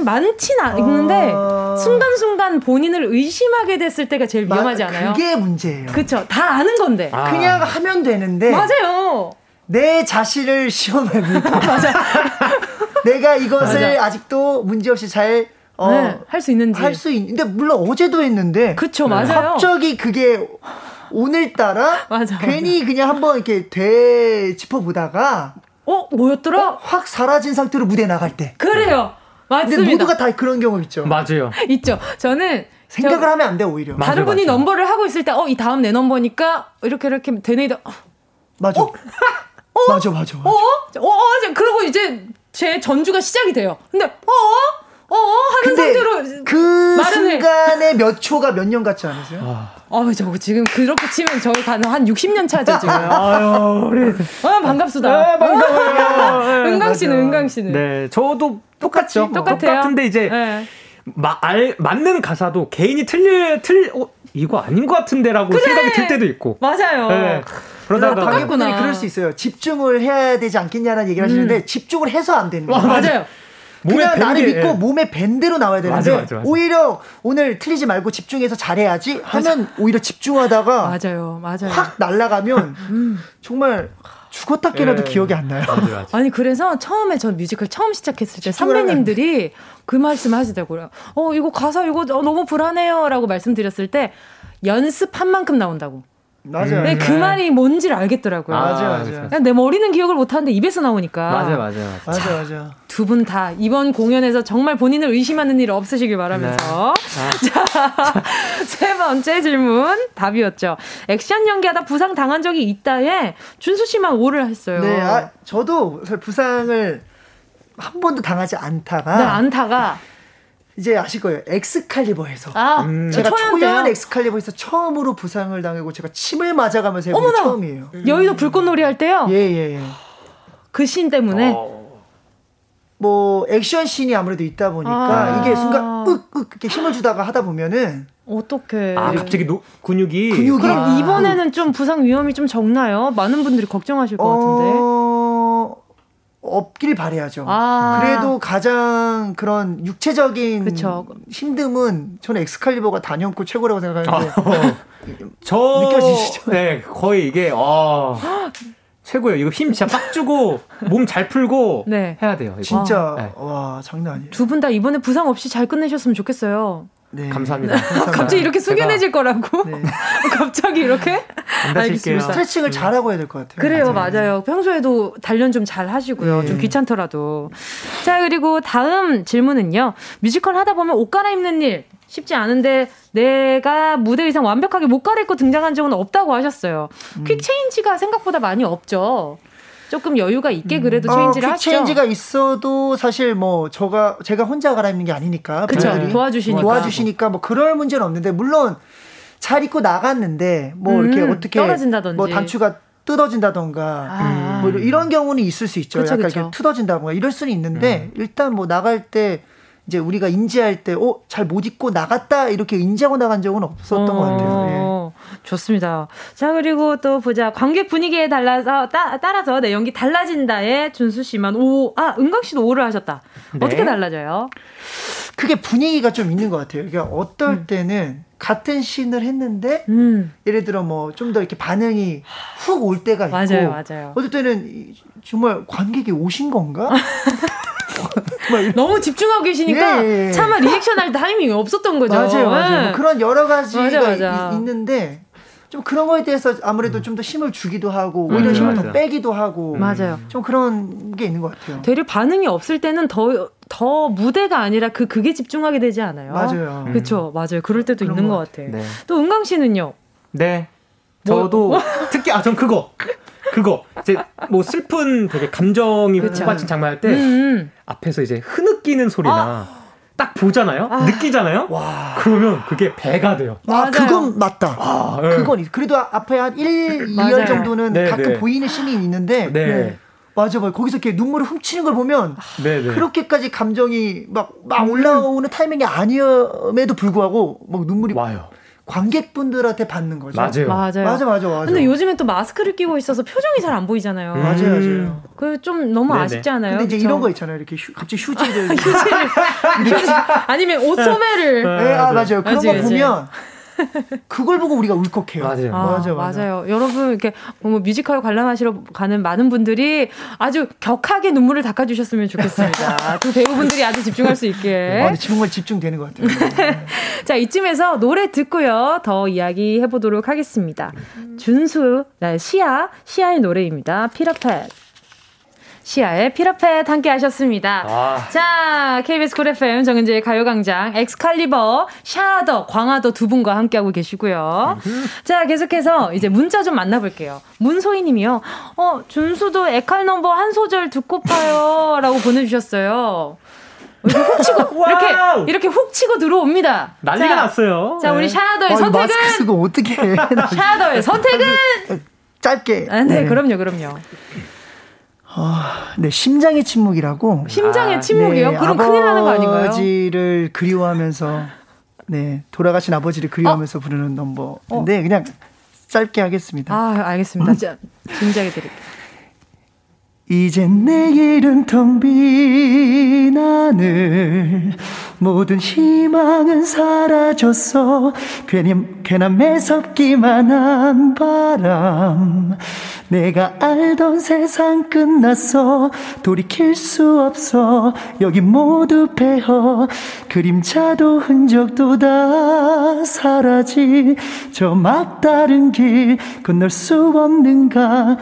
[SPEAKER 1] 많진 않는데 어... 순간순간 본인을 의심하게 됐을 때가 제일 위험하지 않아요?
[SPEAKER 6] 그게 문제예요.
[SPEAKER 1] 그렇죠. 다 아는 건데.
[SPEAKER 6] 아. 그냥 하면 되는데.
[SPEAKER 1] 맞아요.
[SPEAKER 6] 내 자신을 시험해보니까. 맞아. 내가 이것을 맞아. 아직도 문제없이 잘 어, 네,
[SPEAKER 1] 할수 있는지.
[SPEAKER 6] 할 수 있는데, 물론 어제도 했는데.
[SPEAKER 1] 그쵸, 맞아요.
[SPEAKER 6] 갑자기 그게 오늘따라 맞아, 괜히 맞아. 그냥 한번 이렇게 되짚어 보다가
[SPEAKER 1] 어 뭐였더라? 어,
[SPEAKER 6] 확 사라진 상태로 무대 나갈 때.
[SPEAKER 1] 그래요. 맞습니다.
[SPEAKER 6] 근데 모두가 다 그런 경험 있죠.
[SPEAKER 7] 맞아요.
[SPEAKER 1] 있죠. 저는
[SPEAKER 6] 생각을 저, 하면 안 돼 오히려.
[SPEAKER 1] 다른 맞아, 분이 맞아. 넘버를 하고 있을 때, 어, 이 다음 내 넘버니까 이렇게 이렇게 되네이다.
[SPEAKER 6] 맞아. 어? 어? 맞아, 맞아, 맞아.
[SPEAKER 1] 어? 어? 어? 그러고 이제 제 전주가 시작이 돼요. 근데 어? 어? 하는 상태로
[SPEAKER 6] 그 순간에 몇 초가 몇 년 같지 않으세요? 아.
[SPEAKER 1] 어, 저 지금 그렇게 치면 저희 가는 한 60년 차죠, 지금. 아유, 우리. 아, 반갑습니다.
[SPEAKER 6] 네, 반가워요.
[SPEAKER 1] 은강 씨는, 은강 씨는.
[SPEAKER 7] 네, 저도 똑같죠. 똑같아요. 똑같은데 이제 네. 마, 알, 맞는 가사도 개인이 틀려 틀 어, 이거 아닌 것 같은데라고 그래! 생각이 들 때도 있고.
[SPEAKER 1] 맞아요. 네.
[SPEAKER 6] 그러다가 관객분들이 그럴 수 있어요. 집중을 해야 되지 않겠냐는 얘기를 하시는데 음. 집중을 해서 안 되는 거예요.
[SPEAKER 1] 맞아요.
[SPEAKER 6] 그냥 나를 믿고 예. 몸에 밴대로 나와야 되는데 맞아, 맞아, 맞아. 오히려 오늘 틀리지 말고 집중해서 잘해야지 하면 오히려 집중하다가
[SPEAKER 1] 맞아요, 맞아요.
[SPEAKER 6] 확 날아가면 음. 정말 죽었다 깨나도 예. 기억이 안 나요. 맞아,
[SPEAKER 1] 맞아. 아니 그래서 처음에 전 뮤지컬 처음 시작했을 때 선배님들이 그 말씀 하시더라고요. 어 이거 가사 이거 너무 불안해요라고 말씀드렸을 때 연습한 만큼 나온다고.
[SPEAKER 6] 맞아요.
[SPEAKER 1] 네, 그 말이 뭔지를 알겠더라고요.
[SPEAKER 6] 아, 맞아, 맞아.
[SPEAKER 1] 그냥 내 머리는 기억을 못 하는데 입에서 나오니까.
[SPEAKER 7] 맞아, 맞아,
[SPEAKER 6] 맞아. 맞아,
[SPEAKER 1] 두분 다 이번 공연에서 정말 본인을 의심하는 일 없으시길 바라면서. 네. 아. 자, 세 번째 질문 답이었죠. 액션 연기하다 부상 당한 적이 있다에 준수 씨만 오를 했어요.
[SPEAKER 6] 네, 아, 저도 부상을 한 번도 당하지 않다가.
[SPEAKER 1] 네, 않다가.
[SPEAKER 6] 이제 아실 거예요. 엑스칼리버에서. 아, 음. 제가 초연 엑스칼리버에서 처음으로 부상을 당하고 제가 침을 맞아가면서 해본 처음이에요.
[SPEAKER 1] 여의도 불꽃놀이 할 때요?
[SPEAKER 6] 예, 예, 예.
[SPEAKER 1] 그씬 때문에? 어.
[SPEAKER 6] 뭐 액션 씬이 아무래도 있다 보니까 아. 이게 순간 윽윽 이렇게 힘을 주다가 하다 보면은
[SPEAKER 1] 어떻게?
[SPEAKER 7] 아 갑자기 노, 근육이
[SPEAKER 6] 근육이
[SPEAKER 1] 그럼 아. 이번에는 좀 부상 위험이 좀 적나요? 많은 분들이 걱정하실 것 같은데.
[SPEAKER 6] 어... 없길 바래야죠. 아. 그래도 가장 그런 육체적인 그쵸. 힘듦은 저는 엑스칼리버가 단연코 최고라고 생각하는데 아,
[SPEAKER 7] 저 느껴지시죠? 네, 거의 이게 어, 최고예요. 이거 힘 진짜 빡 주고 몸 잘 풀고 네. 해야 돼요. 이거.
[SPEAKER 6] 진짜 네. 와 장난 아니에요.
[SPEAKER 1] 두 분 다 이번에 부상 없이 잘 끝내셨으면 좋겠어요.
[SPEAKER 7] 네. 감사합니다. 네.
[SPEAKER 1] 갑자기 이렇게 숙연해질 거라고? 네. 갑자기 이렇게?
[SPEAKER 7] 알겠습니다.
[SPEAKER 6] 스트레칭을 네. 잘하고 해야 될 것 같아요.
[SPEAKER 1] 그래요, 맞아요. 맞아요. 평소에도 단련 좀 잘 하시고요. 네. 좀 귀찮더라도. 자, 그리고 다음 질문은요. 뮤지컬 하다 보면 옷 갈아입는 일 쉽지 않은데 내가 무대 의상 완벽하게 못 갈아입고 등장한 적은 없다고 하셨어요. 음. quick change가 생각보다 많이 없죠. 조금 여유가 있게 그래도 음. change를 어, 하죠.
[SPEAKER 6] change가 있어도 사실 뭐 저가 제가 혼자 갈아입는 게 아니니까
[SPEAKER 1] 그쵸, 도와주시니까
[SPEAKER 6] 도와주시니까 뭐 그럴 문제는 없는데 물론 잘 입고 나갔는데 뭐 음, 이렇게 어떻게
[SPEAKER 1] 떨어진다든지
[SPEAKER 6] 뭐 단추가 뜯어진다던가 아. 뭐 이런 경우는 있을 수 있죠. 그쵸, 약간 그쵸. 이렇게 투더진다던가 이럴 수는 있는데 음. 일단 뭐 나갈 때 이제 우리가 인지할 때, 어, 잘 못 입고 나갔다, 이렇게 인지하고 나간 적은 없었던 어, 것 같아요. 네.
[SPEAKER 1] 좋습니다. 자, 그리고 또 보자. 관객 분위기에 달라서, 따, 따라서 내 연기 달라진다에 준수 씨만 오, 아, 은광 씨도 오를 하셨다. 네. 어떻게 달라져요?
[SPEAKER 6] 그게 분위기가 좀 있는 것 같아요. 그러니까 어떨 음. 때는 같은 씬을 했는데, 음. 예를 들어 뭐 좀 더 이렇게 반응이 훅 올 때가 있고,
[SPEAKER 1] 맞아요, 맞아요.
[SPEAKER 6] 어떨 때는 정말 관객이 오신 건가?
[SPEAKER 1] 너무 집중하고 계시니까 예, 예. 차마 리액션 할 타이밍이 없었던 거죠.
[SPEAKER 6] 맞아요, 맞아요. 뭐 그런 여러 가지가 맞아, 맞아. 있, 있는데 좀 그런 거에 대해서 아무래도 좀 더 힘을 주기도 하고 오히려 음, 힘을 맞아. 더 빼기도 하고
[SPEAKER 1] 맞아요.
[SPEAKER 6] 좀 그런 게 있는 것 같아요.
[SPEAKER 1] 되려 반응이 없을 때는 더더 무대가 아니라 그 그게 집중하게 되지 않아요?
[SPEAKER 6] 맞아요.
[SPEAKER 1] 그렇죠, 맞아요. 그럴 때도 있는 것, 것 같아요. 네. 또 은광 씨는요?
[SPEAKER 7] 네. 뭐, 저도 뭐? 특히 아 전 그거 그거 이제 뭐 슬픈 되게 감정이 장면 할때 음, 음. 앞에서 이제 흐느끼는 소리나 아. 딱 보잖아요. 아. 느끼잖아요. 와. 그러면 그게 배가 돼요.
[SPEAKER 6] 아, 맞아요. 그건 맞다. 아, 네. 그건 그래도 앞에 한 1, 2열 정도는 네, 가끔 네. 보이는 씬이 있는데 네. 맞아, 맞아. 거기서 이렇게 눈물을 훔치는 걸 보면 네네. 그렇게까지 감정이 막, 막 음. 올라오는 타이밍이 아니었음에도 불구하고 막 눈물이 와요. 관객분들한테 받는 거죠.
[SPEAKER 7] 맞아요.
[SPEAKER 1] 맞아요.
[SPEAKER 6] 맞아, 맞아, 맞아.
[SPEAKER 1] 근데 요즘엔 또 마스크를 끼고 있어서 표정이 잘 안 보이잖아요.
[SPEAKER 6] 음. 맞아요, 맞아요.
[SPEAKER 1] 그 좀 너무 네네. 아쉽지 않아요?
[SPEAKER 6] 근데 이제 그쵸? 이런 거 있잖아요. 이렇게 휴, 갑자기 휴지를.
[SPEAKER 1] 휴지를. 아니면 옷 소매를.
[SPEAKER 6] 네, 아, 맞아요. 그런 맞아요, 거 보면 그걸 보고 우리가 울컥해요.
[SPEAKER 7] 맞아요.
[SPEAKER 1] 아, 맞아, 맞아. 맞아요. 여러분 이렇게 뭐 뮤지컬 관람하시러 가는 많은 분들이 아주 격하게 눈물을 닦아주셨으면 좋겠습니다. 두 배우분들이 아주 집중할 수 있게.
[SPEAKER 6] 아, 정말 집중되는 것 같아요.
[SPEAKER 1] 자 이쯤에서 노래 듣고요 더 이야기 해보도록 하겠습니다. 준수, 시아, 시아의 노래입니다. 피라펫. 시아의 피라펫 함께 하셨습니다. 아. 자, KBS Cool FM 정은지의 가요광장, 엑스칼리버, 샤더, 광더 두 분과 함께하고 계시고요. 자, 계속해서 이제 문자 좀 만나볼게요. 문소희 님이요. 어, 준수도 엑칼 넘버 한 소절 듣고 파요. 라고 보내주셨어요. 이렇게 훅 치고 이렇게 이렇게 훅 치고 들어옵니다.
[SPEAKER 7] 난리가 자, 났어요.
[SPEAKER 1] 자, 우리 네. 샤더의 어, 선택은 마스크
[SPEAKER 6] 쓰고 어떻게
[SPEAKER 1] 샤더의 선택은
[SPEAKER 6] 짧게.
[SPEAKER 1] 아, 네, 네, 그럼요, 그럼요.
[SPEAKER 6] 어, 네, 심장의 침묵이라고.
[SPEAKER 1] 심장의 아, 침묵이요? 네, 그럼 큰일 나는 거 아닌가요?
[SPEAKER 6] 아버지를 그리워하면서, 네, 돌아가신 아버지를 그리워하면서 어? 부르는 넘버인데, 어? 그냥 짧게 하겠습니다.
[SPEAKER 1] 아, 알겠습니다. 자, 진작에 드릴게요.
[SPEAKER 6] 이젠 내일은 텅 빈 하늘 모든 희망은 사라졌어. 괜히 괜한 매섭기만 한 바람. 내가 알던 세상 끝났어. 돌이킬 수 없어. 여기 모두 폐허 그림자도 흔적도 다 사라지. 저 막다른 길 건널 수 없는가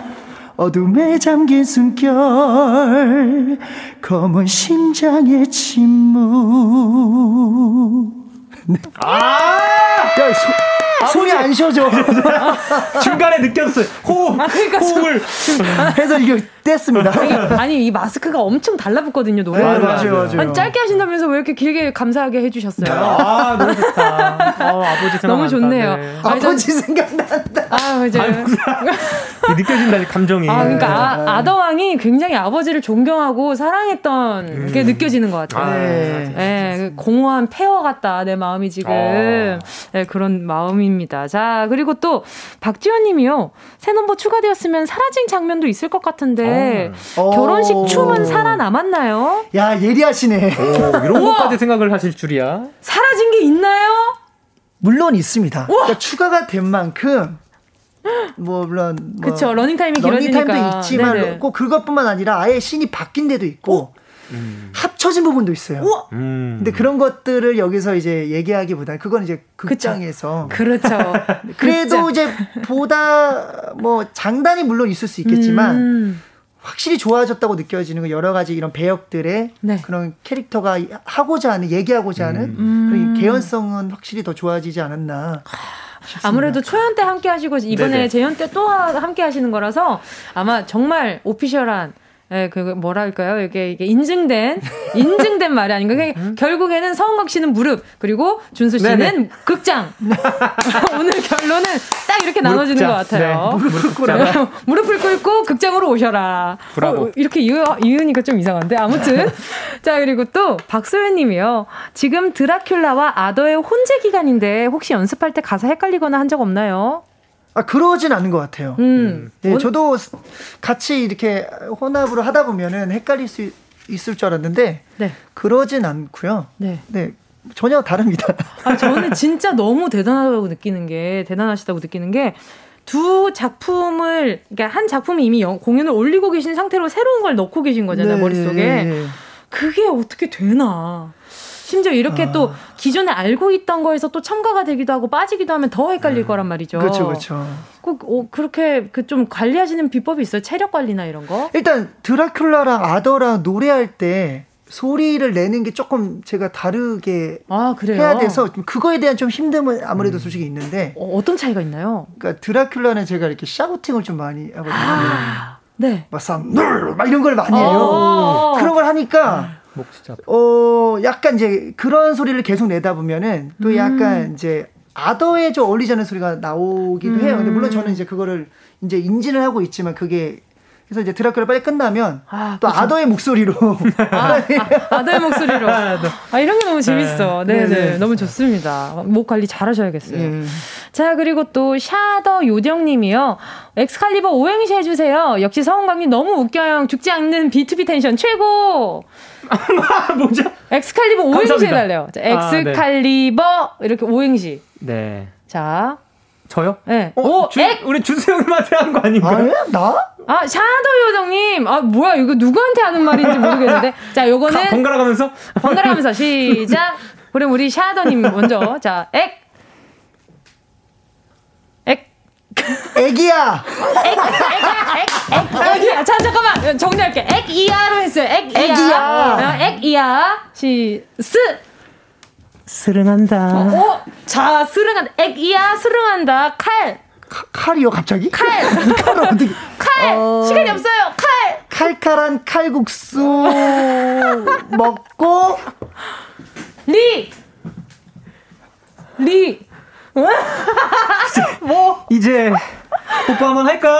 [SPEAKER 6] 어둠에 잠긴 숨결 검은 심장의 침묵
[SPEAKER 7] 아!
[SPEAKER 6] 야, 소, 손이 안 쉬어져.
[SPEAKER 7] 중간에 느꼈어요. 호흡. 아, 그러니까 호흡을
[SPEAKER 6] 해서 이게 뗐습니다.
[SPEAKER 1] 아니, 이 마스크가 엄청 달라붙거든요, 노래.
[SPEAKER 6] 네, 맞아요, 맞아요.
[SPEAKER 1] 아니, 짧게 하신다면서 왜 이렇게 길게 감사하게 해주셨어요?
[SPEAKER 7] 아, 너무 좋다. 어, 아버지 생각
[SPEAKER 1] 너무 좋네요.
[SPEAKER 6] 네. 아버지 생각난다.
[SPEAKER 1] 아, 맞아요.
[SPEAKER 7] 느껴진다, 감정이.
[SPEAKER 1] 아, 그러니까 아, 아더 왕이 굉장히 아버지를 존경하고 사랑했던 음. 게 느껴지는 것 같아요. 아, 네. 네. 공허한 폐허 같다, 내 마음이 지금. 아. 네, 그런 마음 입니다. 자, 그리고 또 박지현 님이요. 새 넘버 추가되었으면 사라진 장면도 있을 것 같은데 어. 결혼식 춤은 살아남았나요?
[SPEAKER 6] 야, 예리하시네.
[SPEAKER 7] 오, 이런 것까지 생각을 하실 줄이야.
[SPEAKER 1] 사라진 게 있나요?
[SPEAKER 6] 물론 있습니다. 그러니까 추가가 된 만큼 뭐 물론
[SPEAKER 1] 뭐 그쵸 러닝 타임이 길어지니까
[SPEAKER 6] 타임도 있지만 네네. 꼭 그것뿐만 아니라 아예 씬이 바뀐 데도 있고 음. 합쳐진 부분도 있어요. 음. 근데 그런 것들을 여기서 이제 얘기하기보다는 그건 이제 극장에서
[SPEAKER 1] 그렇죠.
[SPEAKER 6] 그래도 이제 보다 뭐 장단이 물론 있을 수 있겠지만 음. 확실히 좋아졌다고 느껴지는 건 여러 가지 이런 배역들의 네. 그런 캐릭터가 하고자 하는 얘기하고자 하는 음. 그런 개연성은 확실히 더 좋아지지 않았나.
[SPEAKER 1] 싶습니다. 아무래도 초연 때 함께 하시고 이번에 네네. 재연 때 또 함께 하시는 거라서 아마 정말 오피셜한 예, 그 뭐랄까요? 이게 이게 인증된 인증된 말이 아닌가? 음. 결국에는 서은광 씨는 무릎 그리고 준수 씨는 네네. 극장. 오늘 결론은 딱 이렇게 나눠지는 것 같아요.
[SPEAKER 6] 네. 무릎을 꿇어라.
[SPEAKER 1] 무릎을 꿇고 극장으로 오셔라. 어, 이렇게 이으, 이으니까 좀 이상한데 아무튼 자 그리고 또 박소연님이요. 지금 드라큘라와 아더의 혼재 기간인데 혹시 연습할 때 가사 헷갈리거나 한 적 없나요?
[SPEAKER 6] 아, 그러진 않은 것 같아요. 음. 네, 저도 같이 이렇게 혼합으로 하다 보면은 헷갈릴 수 있을 줄 알았는데, 네. 그러진 않고요. 네. 네. 전혀 다릅니다.
[SPEAKER 1] 아, 저는 진짜 너무 대단하다고 느끼는 게, 대단하시다고 느끼는 게, 두 작품을, 그러니까 한 작품이 이미 공연을 올리고 계신 상태로 새로운 걸 넣고 계신 거잖아요, 네. 머릿속에. 그게 어떻게 되나. 심지어 이렇게 아. 또 기존에 알고 있던 거에서 또 첨가가 되기도 하고 빠지기도 하면 더 헷갈릴 음. 거란 말이죠.
[SPEAKER 6] 그렇죠, 그렇죠.
[SPEAKER 1] 꼭 어, 그렇게 그 좀 관리하시는 비법이 있어요? 체력 관리나 이런 거?
[SPEAKER 6] 일단 드라큘라랑 아더랑 노래할 때 소리를 내는 게 조금 제가 다르게 아, 해야 돼서 그거에 대한 좀 힘듦은 아무래도 음. 솔직히 있는데
[SPEAKER 1] 어, 떤 차이가 있나요?
[SPEAKER 6] 그러니까 드라큘라는 제가 이렇게 샤우팅을 좀 많이 하거든요. 아, 네. 막 쌈, 막 이런 걸 많이 해요. 어. 그런 걸 하니까
[SPEAKER 7] 목 진짜. 아파.
[SPEAKER 6] 어, 약간 이제 그런 소리를 계속 내다 보면은 또 음. 약간 이제 아더에 좀 어울리지 않는 소리가 나오기도 음. 해요. 근데 물론 저는 이제 그거를 이제 인지를 하고 있지만 그게 그래서 이제 드라큘라 빨리 끝나면 아, 또 그쵸. 아더의 목소리로
[SPEAKER 1] 아, 아, 더의 목소리로 아, 네. 아 이런 게 너무 재밌어. 네, 네, 네. 네. 너무 좋습니다. 목 관리 잘 하셔야겠어요. 네. 자 그리고 또 샤더 요정님이요. 엑스칼리버 오행시 해주세요. 역시 서은광님 너무 웃겨요. 죽지 않는 BTOB 텐션 최고.
[SPEAKER 7] 뭐죠?
[SPEAKER 1] 엑스칼리버 오행시 해달래요. 자, 엑스칼리버 아, 네. 이렇게 오행시.
[SPEAKER 7] 네.
[SPEAKER 1] 자.
[SPEAKER 7] 저요?
[SPEAKER 1] 네.
[SPEAKER 7] 어, 오, 주, 엑! 우리 준수형님한테 한 거 아닌가요?
[SPEAKER 6] 아, 나?
[SPEAKER 1] 아, 샤더 요정님. 아, 뭐야, 이거 누구한테 하는 말인지 모르겠는데. 자, 요거는.
[SPEAKER 7] 번갈아 가면서?
[SPEAKER 1] 번갈아 가면서 시작. 그럼 우리 샤더님 먼저. 자, 엑. 액.
[SPEAKER 6] 액이야!
[SPEAKER 1] 액, 액, 액, 액, 액이야. 자, 잠깐만. 정리할게. 액이야로 했어요. 액이야. 액이야. 액이야. 시, 스.
[SPEAKER 7] 스릉한다.
[SPEAKER 1] 어, 어? 자, 스릉한다. 액이야, 스릉한다. 칼.
[SPEAKER 6] 칼이요 갑자기?
[SPEAKER 1] 칼! 칼 어떻게? 칼! 어... 시간이 없어요. 칼!
[SPEAKER 6] 칼칼한 칼국수 먹고
[SPEAKER 1] 리! 리!
[SPEAKER 7] 뭐? 이제 뽀뽀 한번 할까?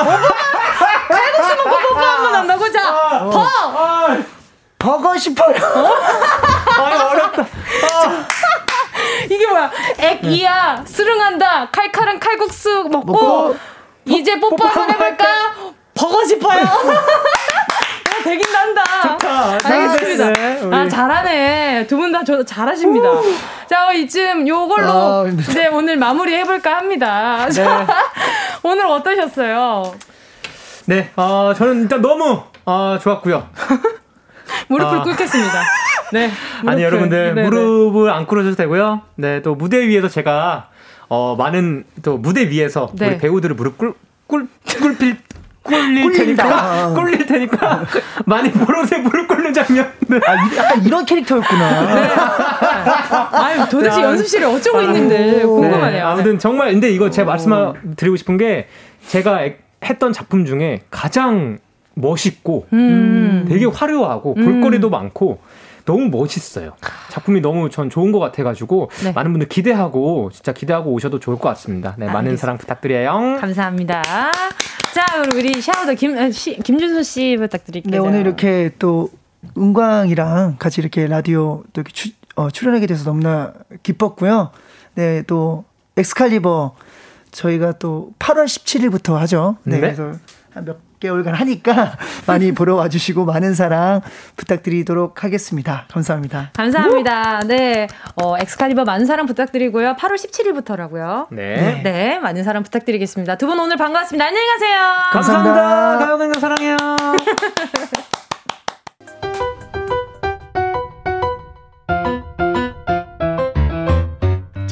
[SPEAKER 1] 칼국수 먹고 뽀뽀 한번 한다고? 자, 아, 버! 아,
[SPEAKER 6] 버거 싶어요.
[SPEAKER 7] 어? 아, 어렵다. 아.
[SPEAKER 1] 이게 뭐야? 액이야, 스릉한다, 칼칼한 칼국수 먹고, 먹고 이제 뽀뽀, 뽀뽀 한번 해볼까? 버거 싶어요. 어, 되긴 난다.
[SPEAKER 7] 좋다.
[SPEAKER 1] 알겠습니다. 네, 아, 잘하네. 두 분 다 잘하십니다. 오. 자, 이쯤 요걸로 아, 이제 오늘 마무리 해볼까 합니다. 네. 자, 오늘 어떠셨어요?
[SPEAKER 7] 네, 어, 저는 일단 너무 어, 좋았고요.
[SPEAKER 1] 무릎을 아. 꿇겠습니다. 네.
[SPEAKER 7] 아니 여러분들 네네. 무릎을 안 꿇어줘도 되고요. 네, 또 무대 위에서 제가 어 많은 또 무대 위에서 네. 우리 배우들을 무릎 꿇 꿇, 꿇필 꿀릴 테니까 꿀릴 테니까 많이 보러 오세요 무릎 꿇는 장면.
[SPEAKER 6] 네. 아 약간 이런 캐릭터였구나. 네.
[SPEAKER 1] 아유 도대체 연습실에 어쩌고 있는데 궁금하네요. 네.
[SPEAKER 7] 아무튼 정말 근데 이거 제가 말씀드리고 싶은 게 제가 했던 작품 중에 가장 멋있고 음. 되게 화려하고 볼거리도 음. 많고 너무 멋있어요. 작품이 너무 전 좋은 것 같아가지고 네. 많은 분들 기대하고 진짜 기대하고 오셔도 좋을 것 같습니다. 네, 많은 알겠습니다. 사랑 부탁드려요.
[SPEAKER 1] 감사합니다. 자, 우리 샤워도 김 아, 시, 김준수 씨 부탁드릴게요.
[SPEAKER 6] 네, 오늘 이렇게 또 은광이랑 같이 이렇게 라디오 또 이렇게 추, 어, 출연하게 돼서 너무나 기뻤고요. 네, 또 엑스칼리버 저희가 또 8월 17일부터 하죠. 네, 네. 그래서 몇 개월간 하니까 많이 보러 와주시고 많은 사랑 부탁드리도록 하겠습니다. 감사합니다.
[SPEAKER 1] 감사합니다. 네. 어, 엑스칼리버 많은 사랑 부탁드리고요. 8월 17일부터라고요.
[SPEAKER 7] 네.
[SPEAKER 1] 네. 많은 사랑 부탁드리겠습니다. 두 분 오늘 반갑습니다. 안녕히 가세요.
[SPEAKER 7] 감사합니다. 가요광장 사랑해요.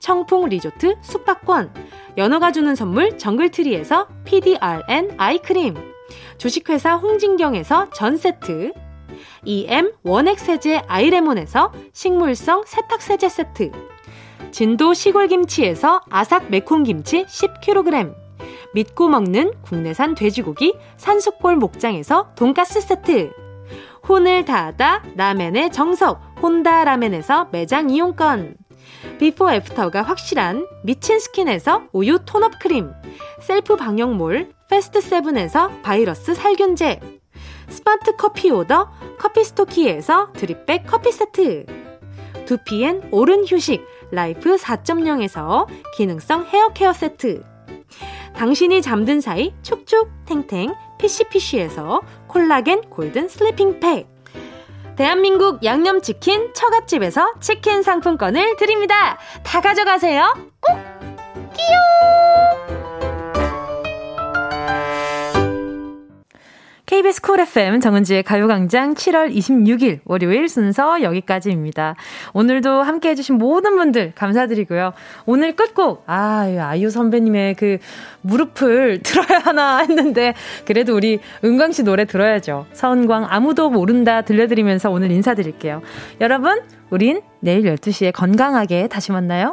[SPEAKER 1] 청풍 리조트 숙박권, 연어가 주는 선물 정글트리에서 PDRN 아이크림, 주식회사 홍진경에서 전 세트, EM 원액 세제 아이레몬에서 식물성 세탁 세제 세트, 진도 시골김치에서 아삭 매콤김치 10kg, 믿고 먹는 국내산 돼지고기 산수골 목장에서 돈가스 세트, 혼을 다하다 라멘의 정석 혼다 라멘에서 매장 이용권, 비포 애프터가 확실한 미친 스킨에서 우유 tone-up 크림, 셀프 방역몰 패스트 세븐에서 바이러스 살균제, 스마트 커피 오더 커피 스토키에서 drip bag 커피 세트, 두피엔 오른 휴식 라이프 4.0에서 기능성 헤어 케어 세트. 당신이 잠든 사이 촉촉 탱탱 피시피시에서 콜라겐 golden sleeping 팩. 대한민국 양념치킨 처갓집에서 치킨 상품권을 드립니다. 다 가져가세요. 꼭! 끼용! KBS 쿨 FM 정은지의 가요광장 7월 26일 월요일 순서 여기까지입니다. 오늘도 함께 해주신 모든 분들 감사드리고요. 오늘 끝곡, 아, 아이유 선배님의 그 무릎을 들어야 하나 했는데, 그래도 우리 은광 씨 노래 들어야죠. 서은광 아무도 모른다 들려드리면서 오늘 인사드릴게요. 여러분, 우린 내일 12시에 건강하게 다시 만나요.